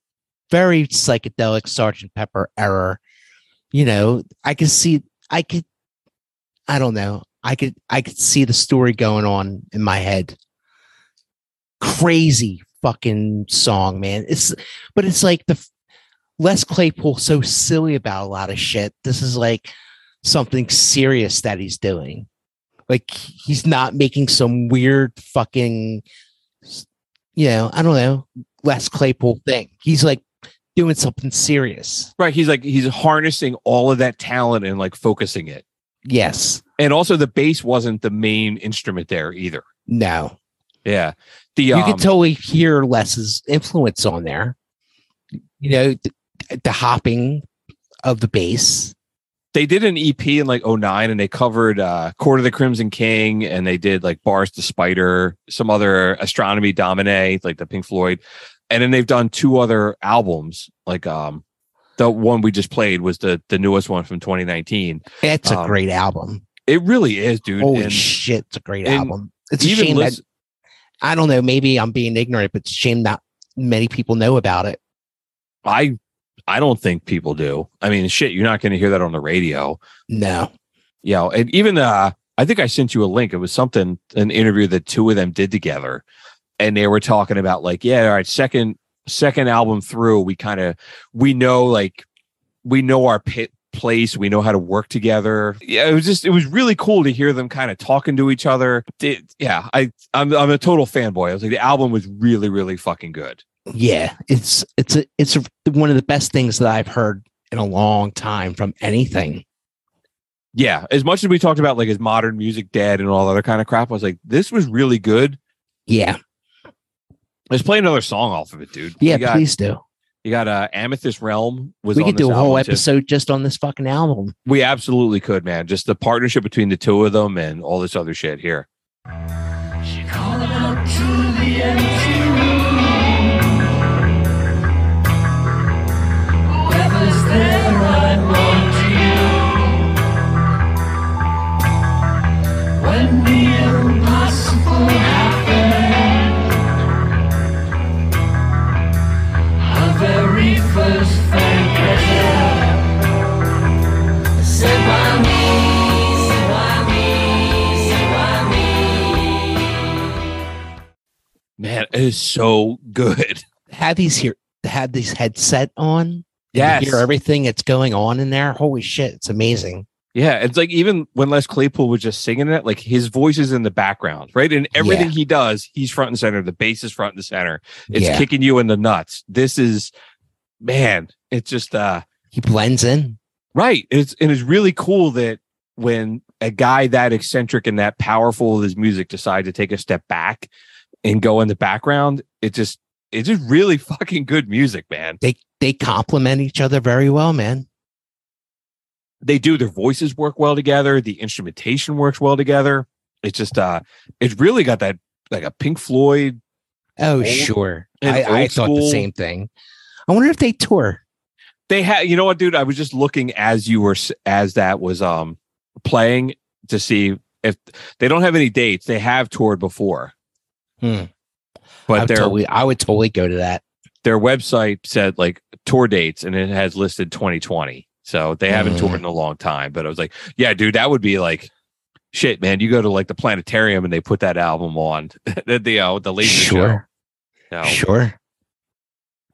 Very psychedelic Sergeant Pepper error. You know, I could see I could I don't know. I could I could see the story going on in my head. Crazy fucking song, man. It's but it's like the Les Claypool so silly about a lot of shit. This is like something serious that he's doing. Like he's not making some weird fucking you know, I don't know, Les Claypool thing. He's like doing something serious. Right. He's like he's harnessing all of that talent and like focusing it. Yes. And also the bass wasn't the main instrument there either. No. Yeah. The you um, can totally hear Les's influence on there. You know, the, the hopping of the bass. They did an EP in like 09 and they covered uh Court of the Crimson King and they did like Boris the Spider, some other Astronomy Domine, like the Pink Floyd. And then they've done two other albums. Like um the one we just played was the the newest one from 2019. It's a Um, great album. It really is, dude. Holy And shit, it's a great album. It's a shame that I don't know, maybe I'm being ignorant, but it's a shame that many people know about it. I I don't think people do. I mean, shit, you're not going to hear that on the radio. No. you know, and even uh I think I sent you a link. It was something an interview that two of them did together, and they were talking about like, yeah, all right, second second album through, we kind of we know like we know our pit place, we know how to work together. Yeah, it was just it was really cool to hear them kind of talking to each other. It- yeah, I I'm I'm a total fanboy. I was like, the album was really really fucking good. Yeah, it's it's a, it's a, one of the best things that I've heard in a long time from anything. Yeah, as much as we talked about like his modern music dead and all that other kind of crap, I was like, this was really good. Yeah, Let's play another song off of it, dude. yeah, got- please do. You got uh, Amethyst Realm was We on could do a whole album, too. episode just on this fucking album. We absolutely could, man. Just the partnership between the two of them and all this other shit here. When the impossible happened, our very first frank pleasure. Said why me? Why me? Why me? Man, It is so good. Have these here had these headset on. and you hear everything that's going on in there. Holy shit, it's amazing. Yeah, it's like even when Les Claypool was just singing it, like his voice is in the background, right? And everything Yeah. he does, he's front and center. The bass is front and center. It's Yeah. kicking you in the nuts. This is, man, it's just uh He blends in. right. It's and it's really cool that when a guy that eccentric and that powerful with his music decide to take a step back and go in the background, it just it's just really *laughs* fucking good music, man. They they complement each other very well, man. They do their voices work well together the instrumentation works well together it's just uh it's really got that like a pink floyd Oh, Old- sure. I, I thought the same thing. I wonder if they tour. they had you know what dude i was just looking as you were as that was um playing to see if they don't have any dates they have toured before Hmm. I but would, their totally, I would totally go to that. their website said like tour dates and it has listed 2020 so they haven't Mm. toured in a long time but i was like yeah dude that would be like shit man you go to like the planetarium and they put that album on *laughs* the the, uh, the laser show Sure. know, Sure.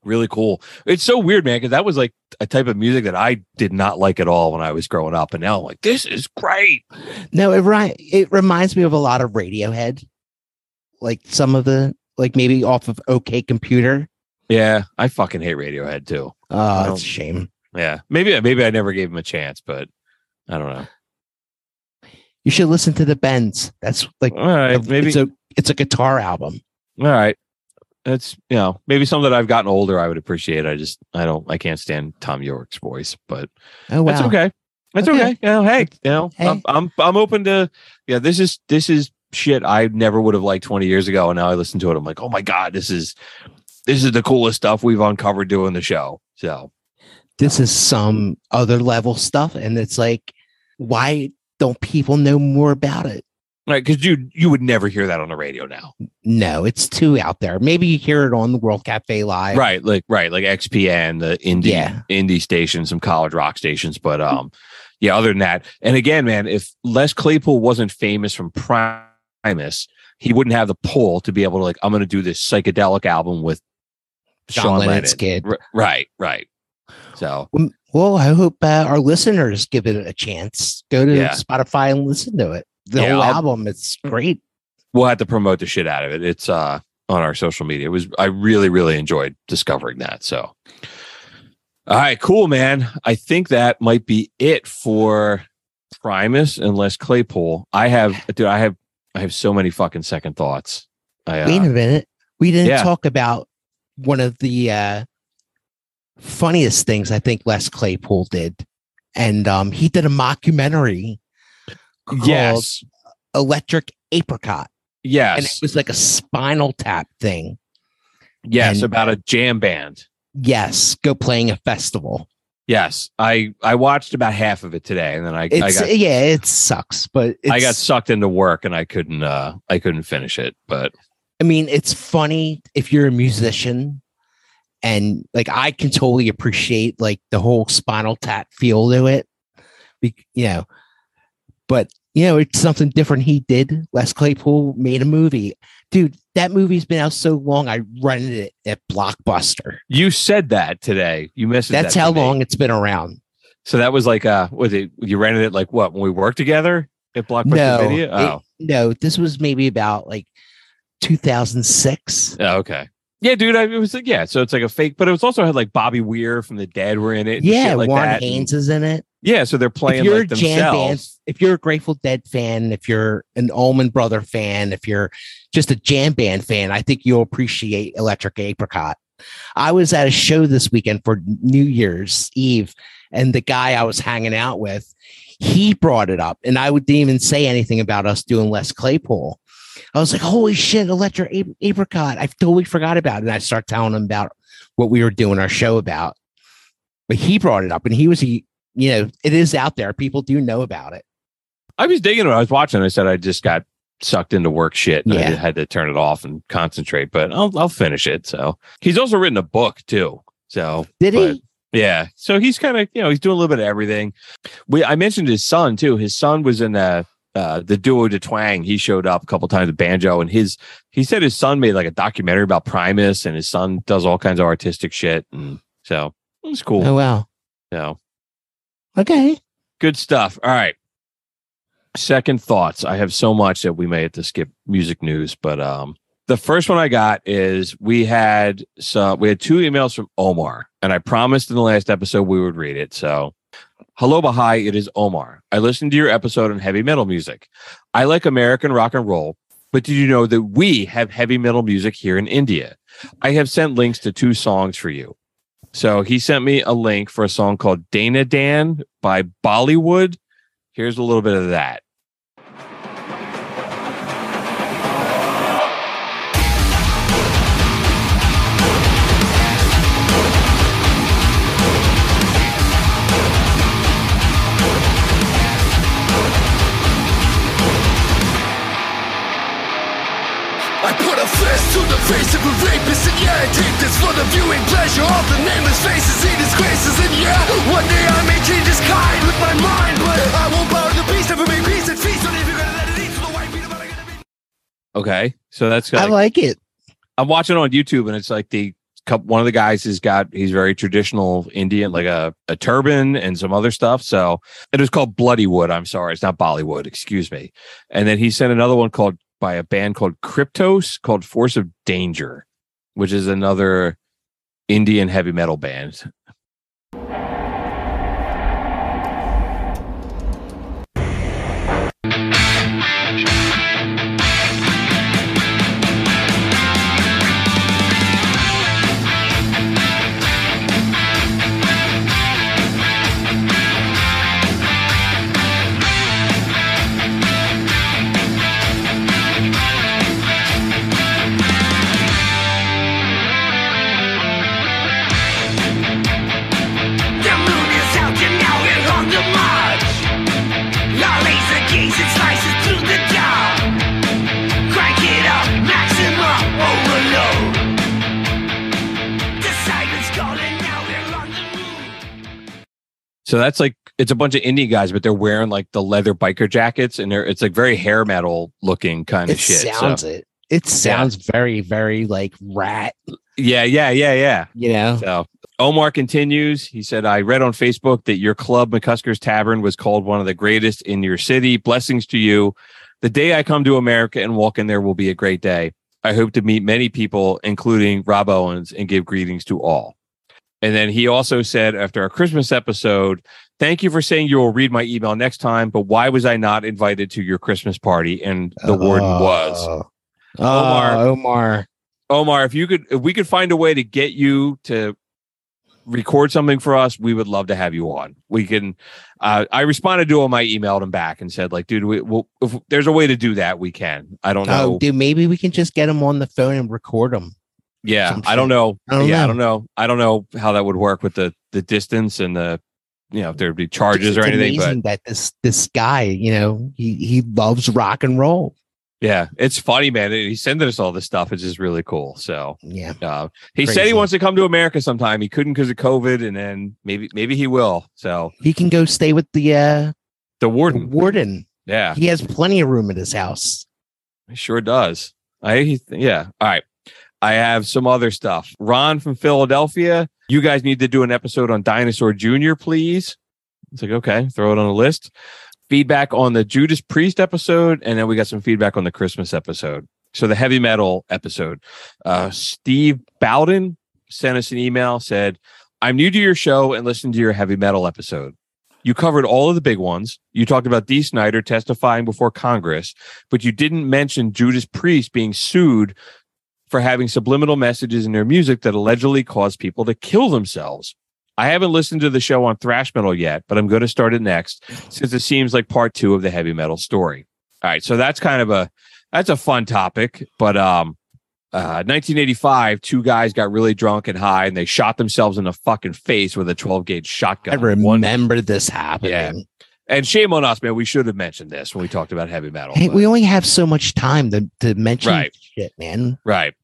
really cool it's so weird man because that was like a type of music that i did not like at all when i was growing up and now i'm like this is great No, it right. It reminds me of a lot of Radiohead, like some of the like maybe off of OK Computer. yeah i fucking hate radiohead too Oh, it's a shame. Yeah maybe maybe i never gave him a chance but i don't know You should listen to the Bends. That's like all right maybe it's a it's a guitar album. All right. That's you know maybe something that I've gotten older I would appreciate. I just I don't I can't stand Thom Yorke's voice, but Oh wow. that's okay. That's Okay. okay. You know, hey, you know, Hey. I'm, I'm I'm open to yeah. This is this is shit I never would have liked 20 years ago, and now I listen to it. I'm like, oh my god, this is this is the coolest stuff we've uncovered doing the show. So This is some other level stuff, and it's like, why don't people know more about it? right, because you you would never hear that on the radio now. No, it's too out there. Maybe you hear it on the World Cafe Live. right like right like xpn the indie Yeah. indie stations some college rock stations but um yeah other than that and again man if les claypool wasn't famous from primus he wouldn't have the pull to be able to like i'm gonna do this psychedelic album with John Sean Lennon's Lennon. kid. Right right so Well, I hope uh, our listeners give it a chance. Go to Yeah. Spotify and listen to it. The Yeah, whole I'll- album, it's great. we'll have to promote the shit out of it it's uh on our social media it was i really really enjoyed discovering that so all right cool man i think that might be it for primus and les claypool i have dude i have i have so many fucking second thoughts I, uh, Wait a minute. We didn't yeah. talk about one of the uh, funniest things I think Les Claypool did. And um, he did a mockumentary called yes Electric Apricot. Yes. And it was like a spinal tap thing. yes and- about a jam band Yes, go playing a festival. yes i i watched about half of it today and then i i got yeah, it sucks, but it's, i got sucked into work and i couldn't uh i couldn't finish it but I mean, it's funny if you're a musician and like I can totally appreciate like the whole spinal tap feel to it. Be, you know, but you know, it's something different he did. Les Claypool made a movie. Dude, that movie's been out so long I rented it at Blockbuster. you said that today you missed That's how long it's been around. So that was like uh was it you rented it like what when we worked together at Blockbuster No, Video? it- Oh. no, this was maybe about like 2006. oh, okay. Yeah, dude, I, it was like yeah, so it's like a fake, but it was also had like Bobby Weir from the Dead were in it. Yeah, like Warren that. Haynes is in it. Yeah, so they're playing if you're like a jam band, themselves. if you're a Grateful Dead fan, if you're an Allman Brother fan, if you're just a jam band fan, I think you'll appreciate Electric Apricot. I was at a show this weekend for New Year's Eve, and the guy I was hanging out with, he brought it up, and I would- didn't even say anything about us doing Les Claypool. I was like, "Holy shit, Electric Ap- Apricot!" I totally forgot about it, and I start telling him about what we were doing our show about. But he brought it up, and he was he you know, it is out there. People do know about it. I was digging it. I was watching. I said I just got sucked into work shit. And I had to turn it off and concentrate, but I'll I'll finish it. So he's also written a book too. So Did he? Yeah. So he's kind of, you know, he's doing a little bit of everything. We I mentioned his son too. His son was in a uh, the duo de Twang, he showed up a couple times with banjo, and his he said his son made like a documentary about Primus, and his son does all kinds of artistic shit, and so it's cool. Oh wow. So Okay. good stuff. All right. Second thoughts. I have so much that we may have to skip music news, but um, the first one I got is we had so we had two emails from Omar, and I promised in the last episode we would read it. So, hello, Bahai. It is Omar. I listened to your episode on heavy metal music. I like American rock and roll, but did you know that we have heavy metal music here in India? I have sent links to two songs for you. So he sent me a link for a song called Dana Dan by Bollywood. Here's a little bit of that. Face of a rapist And yeah, I take this for the viewing pleasure Of the nameless faces he disgraces And yeah, one day I may change his kind with my mind But I won't bow to the beast, never make peace and feast On if you're gonna let it eat to the white peanut butter Okay. So that's I like it. I'm watching on YouTube and it's like the couple, one of the guys has got he's very traditional Indian, like a, a turban and some other stuff. So it was called Bloodywood. I'm sorry, it's not Bollywood, excuse me. And then he sent another one called by a band called Kryptos called Force of Danger, which is another Indian heavy metal band. So that's like it's a bunch of indie guys, but they're wearing like the leather biker jackets and they're it's like very hair metal looking kind of It shit. sounds so, it. It sounds very, very like Ratt. Yeah, yeah, yeah, yeah. You know. So Omar continues. He said, I read on Facebook that your club, McCusker's Tavern, was called one of the greatest in your city. Blessings to you. The day I come to America and walk in there will be a great day. I hope to meet many people, including Rob Owens, and give greetings to all. And then he also said, after our Christmas episode, thank you for saying you will read my email next time, but why was I not invited to your Christmas party? And the warden was. Oh, Omar. Omar. Omar, if you could, if we could find a way to get you to record something for us, we would love to have you on. We can. Uh, I responded to him. I emailed him back and said, like, dude, we, we'll, if there's a way to do that, we can. I don't know. Oh, dude, maybe we can just get him on the phone and record him. Yeah, I don't know. I don't yeah, I don't know. I don't know how that would work with the the distance and the, you know, if there'd be charges It's or anything. But that this this guy, you know, he he loves rock and roll. yeah, it's funny, man. He's sending us all this stuff. It's just really cool. So Yeah. Uh, he said he wants to come to America sometime. He couldn't because of COVID, and then maybe maybe he will. So He can go stay with the uh the warden, warden. yeah, He has plenty of room at his house. he sure does. I he, yeah. All right, I have some other stuff. Ron from Philadelphia. You guys need to do an episode on Dinosaur Junior, please. It's like okay, throw it on the list. Feedback on the Judas Priest episode, and then we got some feedback on the Christmas episode. So the heavy metal episode. Uh, Steve Bowden sent us an email. Said, "I'm new to your show and listened to your heavy metal episode. You covered all of the big ones. You talked about Dee Snider testifying before Congress, but you didn't mention Judas Priest being sued for having subliminal messages in their music that allegedly cause people to kill themselves. I haven't listened to the show on thrash metal yet, but I'm going to start it next since it seems like part two of the heavy metal story. All right, so that's kind of a that's a fun topic, but um, uh, 1985, two guys got really drunk and high, and they shot themselves in the fucking face with a 12 gauge shotgun. I remember this happening. Yeah. And shame on us, man. We should have mentioned this when we talked about heavy metal. Hey, we only have so much time to, to mention Right. shit, man. Right.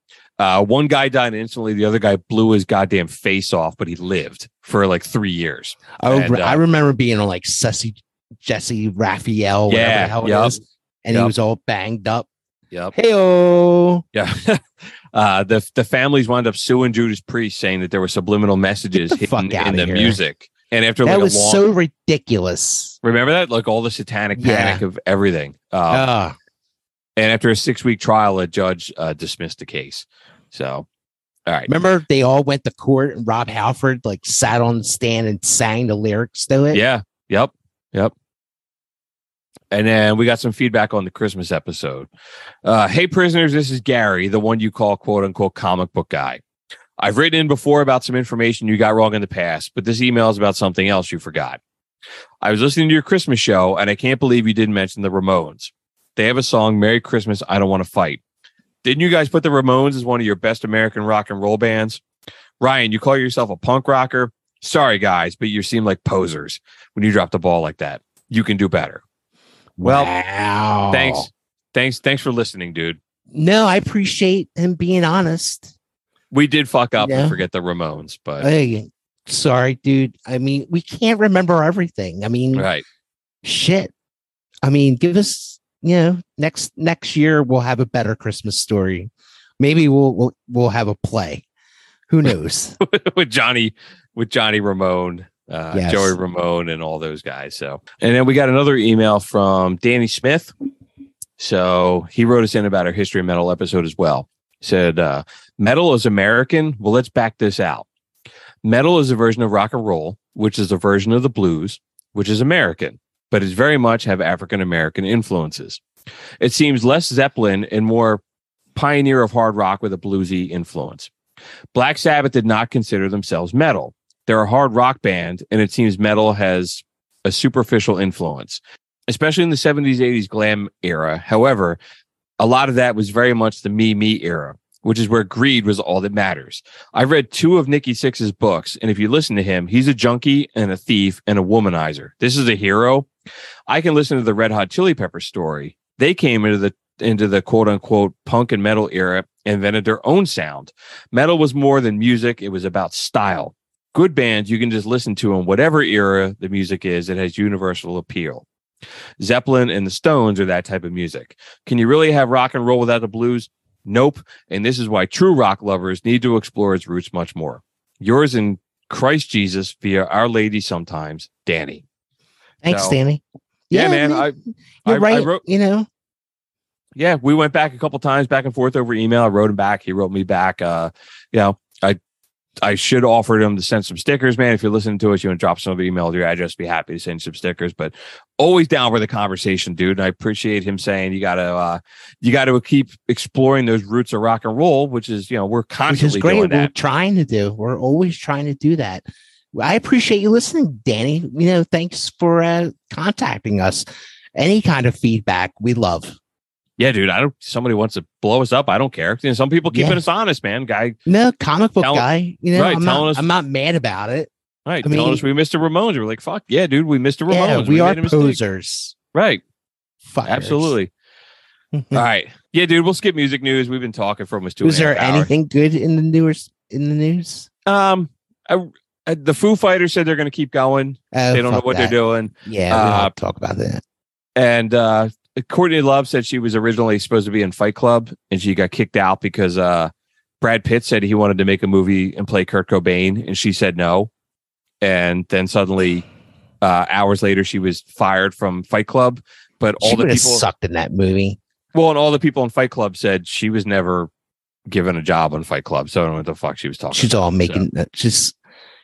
Uh, one guy died instantly. The other guy blew his goddamn face off, but he lived for like three years. I, And, uh, I remember being on like Sesame Jessy Raphael, whatever Yeah, the hell it is, and he was all banged up. Yep. Hey, oh, Yeah. *laughs* Uh, the the families wound up suing Judas Priest, saying that there were subliminal messages hidden in the here. music. And after that like was a long, so ridiculous. remember that, like all the satanic Yeah. panic of everything. Um, Ah, and after a six week trial, a judge uh, dismissed the case. So, all right. remember they all went to court and Rob Halford like sat on the stand and sang the lyrics to it. Yeah. Yep. Yep. And then we got some feedback on the Christmas episode. Uh, hey, prisoners, this is Gary, the one you call quote unquote comic book guy. I've written in before about some information you got wrong in the past, but this email is about something else you forgot. I was listening to your Christmas show, and I can't believe you didn't mention the Ramones. They have a song, Merry Christmas, I Don't Want to Fight. Didn't you guys put the Ramones as one of your best American rock and roll bands? Ryan, you call yourself a punk rocker? Sorry, guys, but you seem like posers when you drop the ball like that. You can do better. Well, wow. thanks. Thanks. Thanks for listening, dude. No, I appreciate him being honest. We did fuck up Yeah. and forget the Ramones, but Hey, sorry, dude. I mean, we can't remember everything. I mean, right. shit. I mean, give us, you know, next next year we'll have a better Christmas story. Maybe we'll we'll, we'll have a play. Who knows? *laughs* with Johnny, with Johnny Ramone, uh, Yes. Joey Ramone, and all those guys. So, and then we got another email from Danny Smith. So he wrote us in about our history of metal episode as well. Said, uh, metal is American. Well, let's back this out. Metal is a version of rock and roll, which is a version of the blues, which is American, but it's very much have African American influences. It seems less Zeppelin and more pioneer of hard rock with a bluesy influence. Black Sabbath did not consider themselves metal. They're a hard rock band, and it seems metal has a superficial influence, especially in the 70s, 80s glam era. However, a lot of that was very much the me, me era, which is where greed was all that matters. I've read two of Nikki Sixx's books, and if you listen to him, he's a junkie and a thief and a womanizer. This is a hero. I can listen to the Red Hot Chili Pepper story. They came into the into the quote unquote punk and metal era and invented their own sound. Metal was more than music, it was about style. Good bands you can just listen to in whatever era the music is, it has universal appeal. Zeppelin and the Stones are that type of music. Can you really have rock and roll without the blues? Nope. And this is why true rock lovers need to explore its roots much more. Yours in Christ Jesus via Our Lady sometimes, Danny. Thanks, So- Danny. Yeah, man. I, You're I, I right. wrote, you know, yeah, we went back a couple times back and forth over email. I wrote him back. He wrote me back. Uh, you know, I I should offer him to send some stickers, man. If you're listening to us, you want to drop some of the email with your address, be happy to send some stickers. But always down for the conversation, dude. And I appreciate him saying you gotta uh you gotta keep exploring those roots of rock and roll, which is you know, we're which is constantly great. doing We're that. trying to do. We're always trying to do that. I appreciate you listening, Danny. You know, thanks for uh, contacting us. Any kind of feedback, we love. Yeah, dude. I don't somebody wants to blow us up. I don't care. You know, some people keeping Yeah. us honest, man. Guy No comic book Tell- guy. You know, right, I'm not. us- I'm not mad about it. right I telling mean- us we missed a Ramones. We're like, fuck yeah, dude, we missed a Ramones. Yeah, we, are a mistake. posers. Right. Fuckers. Absolutely. *laughs* All right. Yeah, dude, we'll skip music news. We've been talking for almost two. Was a there anything good in the news? In the news? Um, I- the Foo Fighters said they're going to keep going. Oh, they don't know what that. they're doing. Yeah, Uh, talk about that. And uh, Courtney Love said she was originally supposed to be in Fight Club, and she got kicked out because uh, Brad Pitt said he wanted to make a movie and play Kurt Cobain, and she said no. And then suddenly, uh, hours later, she was fired from Fight Club. But all She the people, sucked in that movie. well, and all the people in Fight Club said she was never given a job on Fight Club, so I don't know what the fuck she was talking. She's all about, so. making. uh, She's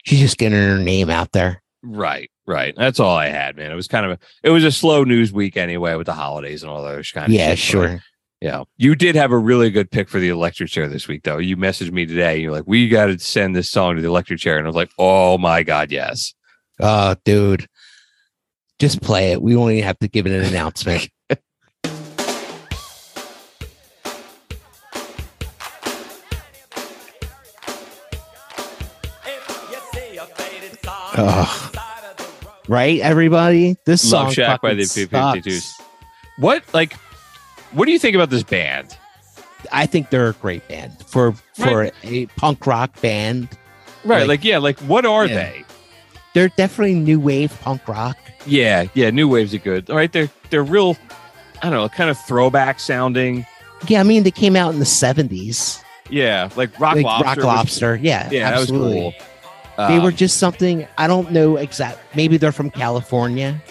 she's just getting her name out there. Right, right. That's all I had, man. It was kind of a it was a slow news week anyway with the holidays and all those kind of Yeah, shit, but, sure. Yeah. You did have a really good pick for the electric chair this week though. You messaged me today. You're like, we gotta send this song to the electric chair. And I was like, oh my God, yes. Oh, dude. Just play it. We won't even have to give it an announcement. Ugh. Right, everybody? This song Love Shack by the fucking B-52s. sucks. What like what do you think about this band? I think they're a great band for for a punk rock band. Right, Like- like, yeah, like what are Yeah. they? They're definitely new wave punk rock. Yeah, yeah, new waves are good. All right, they're they're real. I don't know, kind of throwback sounding. Yeah, I mean they came out in the seventies. Yeah, like rock Like lobster. Rock was- Lobster, yeah, yeah, absolutely. that was cool. They were Um, just something I don't know exact. Maybe they're from California,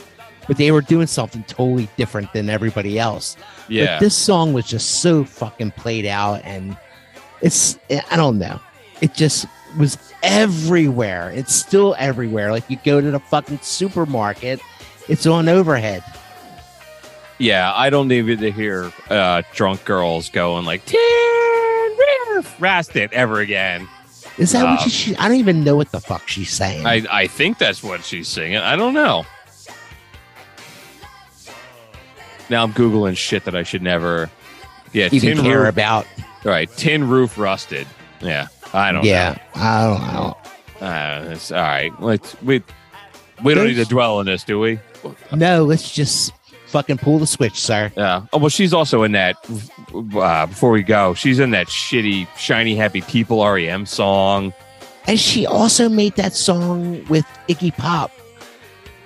but they were doing something totally different than everybody else. Yeah. But this song was just so fucking played out, and it's I don't know. It just was everywhere. It's still everywhere. Like you go to the fucking supermarket, it's on overhead. Yeah, I don't need to hear uh, drunk girls going like "Tin Roof Rusted" ever again. Is that what Um, she, she? I don't even know what the fuck she's saying. I I think that's what she's singing. I don't know. Now I'm googling shit that I should never. Yeah, even tin care roof. about. All right, tin roof rusted. Yeah, I don't. Yeah, I don't know. know. Uh, it's, all right, let's we we don't need to dwell on this, do we? No, let's just fucking pull the switch, sir. Yeah. Oh well, she's also in that. Uh, before we go, she's in that shitty "Shiny Happy People" REM song. And she also made that song with Iggy Pop,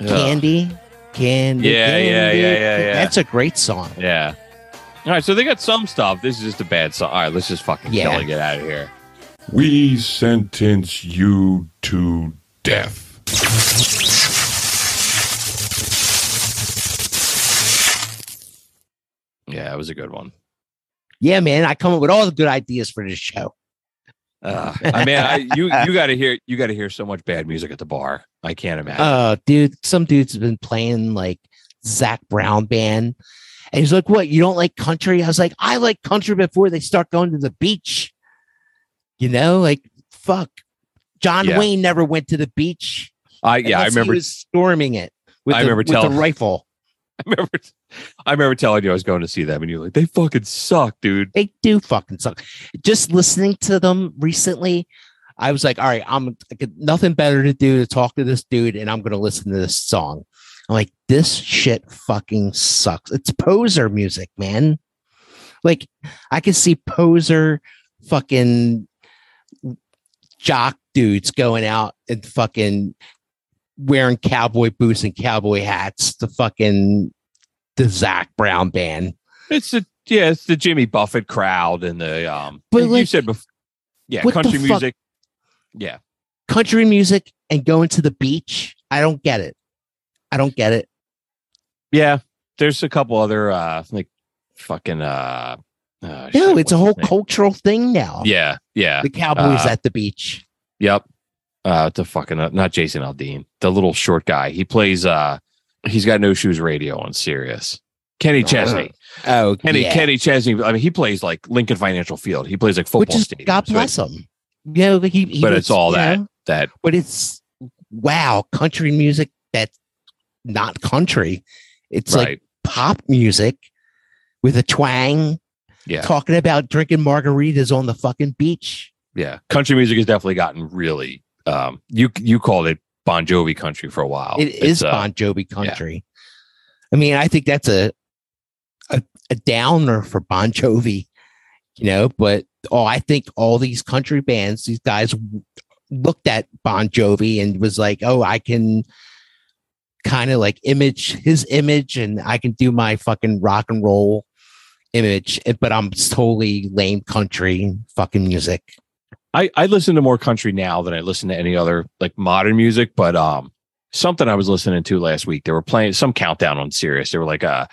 Ugh. Candy, Candy. Yeah, yeah, Candy. yeah, yeah, yeah. That's a great song. Yeah. All right, so they got some stuff. This is just a bad song. All right, let's just fucking Yeah. kill and get out of here. We sentence you to death. Yeah, it was a good one. Yeah, man, I come up with all the good ideas for this show. Uh, I mean, I, you *laughs* you got to hear you got to hear so much bad music at the bar. I can't imagine. Uh, dude, some dude's been playing like Zac Brown band. And he's like, What? You don't like country? I was like, I like country before they start going to the beach. You know, like, fuck. John Yeah. Wayne never went to the beach. I yeah, I remember. was storming it with, I the, remember with the telling- rifle. *laughs* I remember. I remember telling you I was going to see them, and you're like, "They fucking suck, dude." They do fucking suck. Just listening to them recently, I was like, all right, I'm nothing better to do to talk to this dude, and I'm gonna listen to this song. I'm like, this shit fucking sucks. It's poser music, man. Like, I can see poser fucking jock dudes going out and fucking wearing cowboy boots and cowboy hats to fucking the Zac Brown band. It's the yeah, it's the Jimmy Buffett crowd and the um. But, like, you said before, yeah, the country music. Yeah, country music and going to the beach. I don't get it. I don't get it. yeah. There's a couple other uh like fucking uh. uh, No, shit, it's a whole cultural thing now. Yeah, yeah. The Cowboys Uh, at the beach. Yep. Uh the fucking uh, not Jason Aldean, the little short guy. He plays uh he's got no shoes radio on Sirius. Kenny Chesney. Oh, Kenny yeah. Kenny Chesney. I mean, he plays like Lincoln Financial Field. He plays like football Which is stadiums. God right? bless him. You know, he, he But was, it's all that know, that but it's wow, country music that's not country. It's right. like pop music with a twang, yeah. talking about drinking margaritas on the fucking beach. Yeah. Country music has definitely gotten really um you you called it Bon Jovi country for a while. It It's, is uh, Bon Jovi country. I mean, I think that's a, a a downer for Bon Jovi, you know. But oh, I think all these country bands, these guys looked at Bon Jovi and was like, "Oh, I can kind of like image his image, and I can do my fucking rock and roll image, eh, but I'm totally lame country fucking music." I, I listen to more country now than I listen to any other like modern music, but um something I was listening to last week, they were playing some countdown on Sirius. They were like uh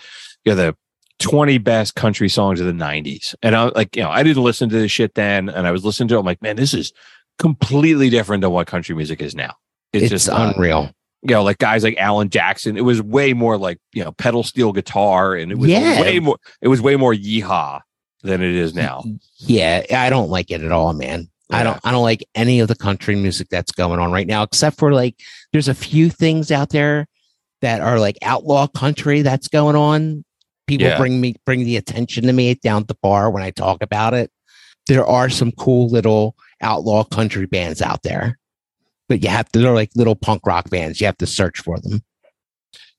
you know, the 20 best country songs of the 90s. And I like, you know, I didn't listen to this shit then and I was listening to it. I'm like, man, this is completely different than what country music is now. It's, just uh, unreal. you know, like guys like Alan Jackson. It was way more like, you know, pedal steel guitar and it was Yeah. way more it was way more yeehaw than it is now. Yeah, I don't like it at all, man. I don't I don't like any of the country music that's going on right now, except for like there's a few things out there that are like outlaw country that's going on. People Yeah. bring me bring the attention to me down at the bar when I talk about it. There are some cool little outlaw country bands out there. But you have to they're like little punk rock bands. You have to search for them.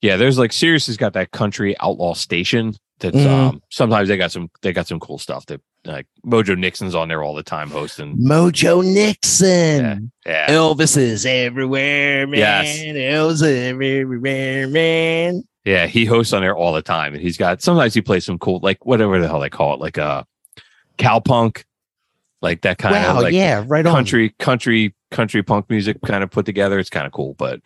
Yeah, there's like Sirius has got that country outlaw station That's Mhm. um sometimes they got some they got some cool stuff. That like Mojo Nixon's on there all the time hosting. Mojo Nixon. Yeah. Elvis is everywhere, man. Yes. Elvis everywhere, man. Yeah, he hosts on there all the time, and he's got sometimes he plays some cool like whatever the hell they call it, like a uh cowpunk, like that kind Wow, of like yeah, right on. country country country punk music kind of put together. It's kind of cool, but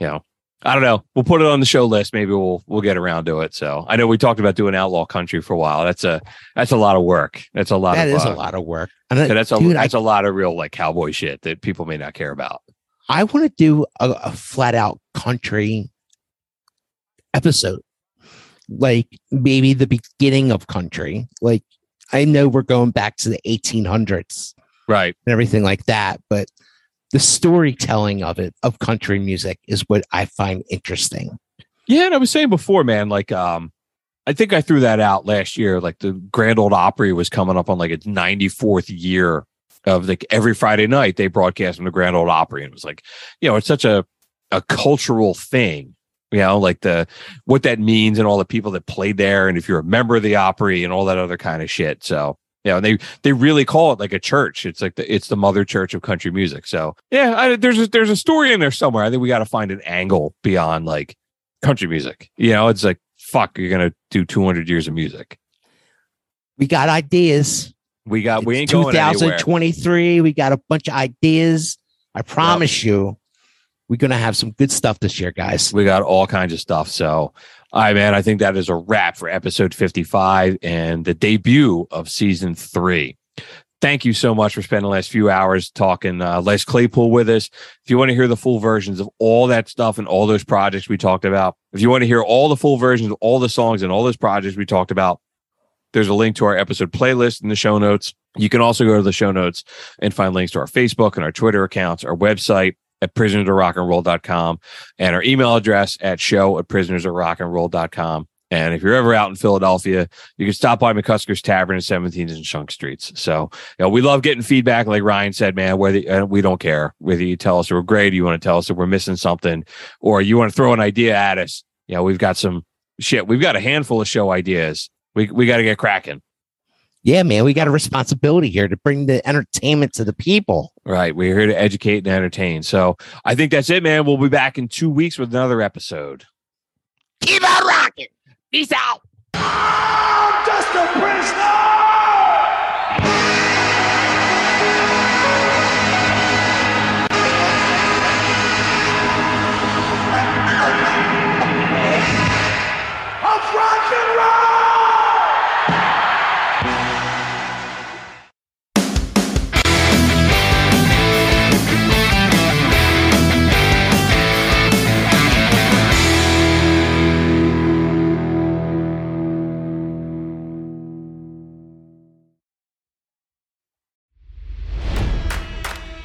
you know, I don't know. We'll put it on the show list. Maybe we'll we'll get around to it. So I know we talked about doing outlaw country for a while. That's a that's a lot of work. That's a lot. That of is uh, a lot of work. And I- yeah, that's a dude, that's a lot of real like cowboy shit that people may not care about. I want to do a, a flat out country episode, like maybe the beginning of country. Like I know we're going back to the 1800s, right, and everything like that, but the storytelling of it of country music is what I find interesting. Yeah, and I was saying before, man, like um I think I threw that out last year. Like the Grand Ole Opry was coming up on like its 94th year of like every Friday night they broadcast from the Grand Ole Opry. And it was like, you know, it's such a a cultural thing, you know, like the what that means and all the people that played there, and if you're a member of the Opry and all that other kind of shit. So you know, they they really call it like a church. It's like the it's the mother church of country music. So yeah, I, there's a, there's a story in there somewhere. I think we got to find an angle beyond like country music. You know, it's like fuck, you're gonna do 200 years of music. We got ideas. We got we ain't going anywhere. 2023. We got a bunch of ideas. I promise you, we're gonna have some good stuff this year, guys. We got all kinds of stuff. So, all right, man, I think that is a wrap for episode 55 and the debut of season three. Thank you so much for spending the last few hours talking uh, Les Claypool with us. If you want to hear the full versions of all that stuff and all those projects we talked about, if you want to hear all the full versions of all the songs and all those projects we talked about, there's a link to our episode playlist in the show notes. You can also go to the show notes and find links to our Facebook and our Twitter accounts, our website at prisonersofrockandroll.com, and our email address at show at prisonersofrockandroll.com. And if you're ever out in Philadelphia, you can stop by McCusker's Tavern at 17th and Shunk Streets. So, you know, we love getting feedback. Like Ryan said, man, whether uh, we don't care whether you tell us we're great, you want to tell us that we're missing something, or you want to throw an idea at us. You know, we've got some shit. We've got a handful of show ideas. We we got to get cracking. Yeah, man, we got a responsibility here to bring the entertainment to the people. Right. We're here to educate and entertain. So I think that's it, man. We'll be back in two weeks with another episode. Keep on rocking. Peace out. I'm just a prisoner! Of rock and roll!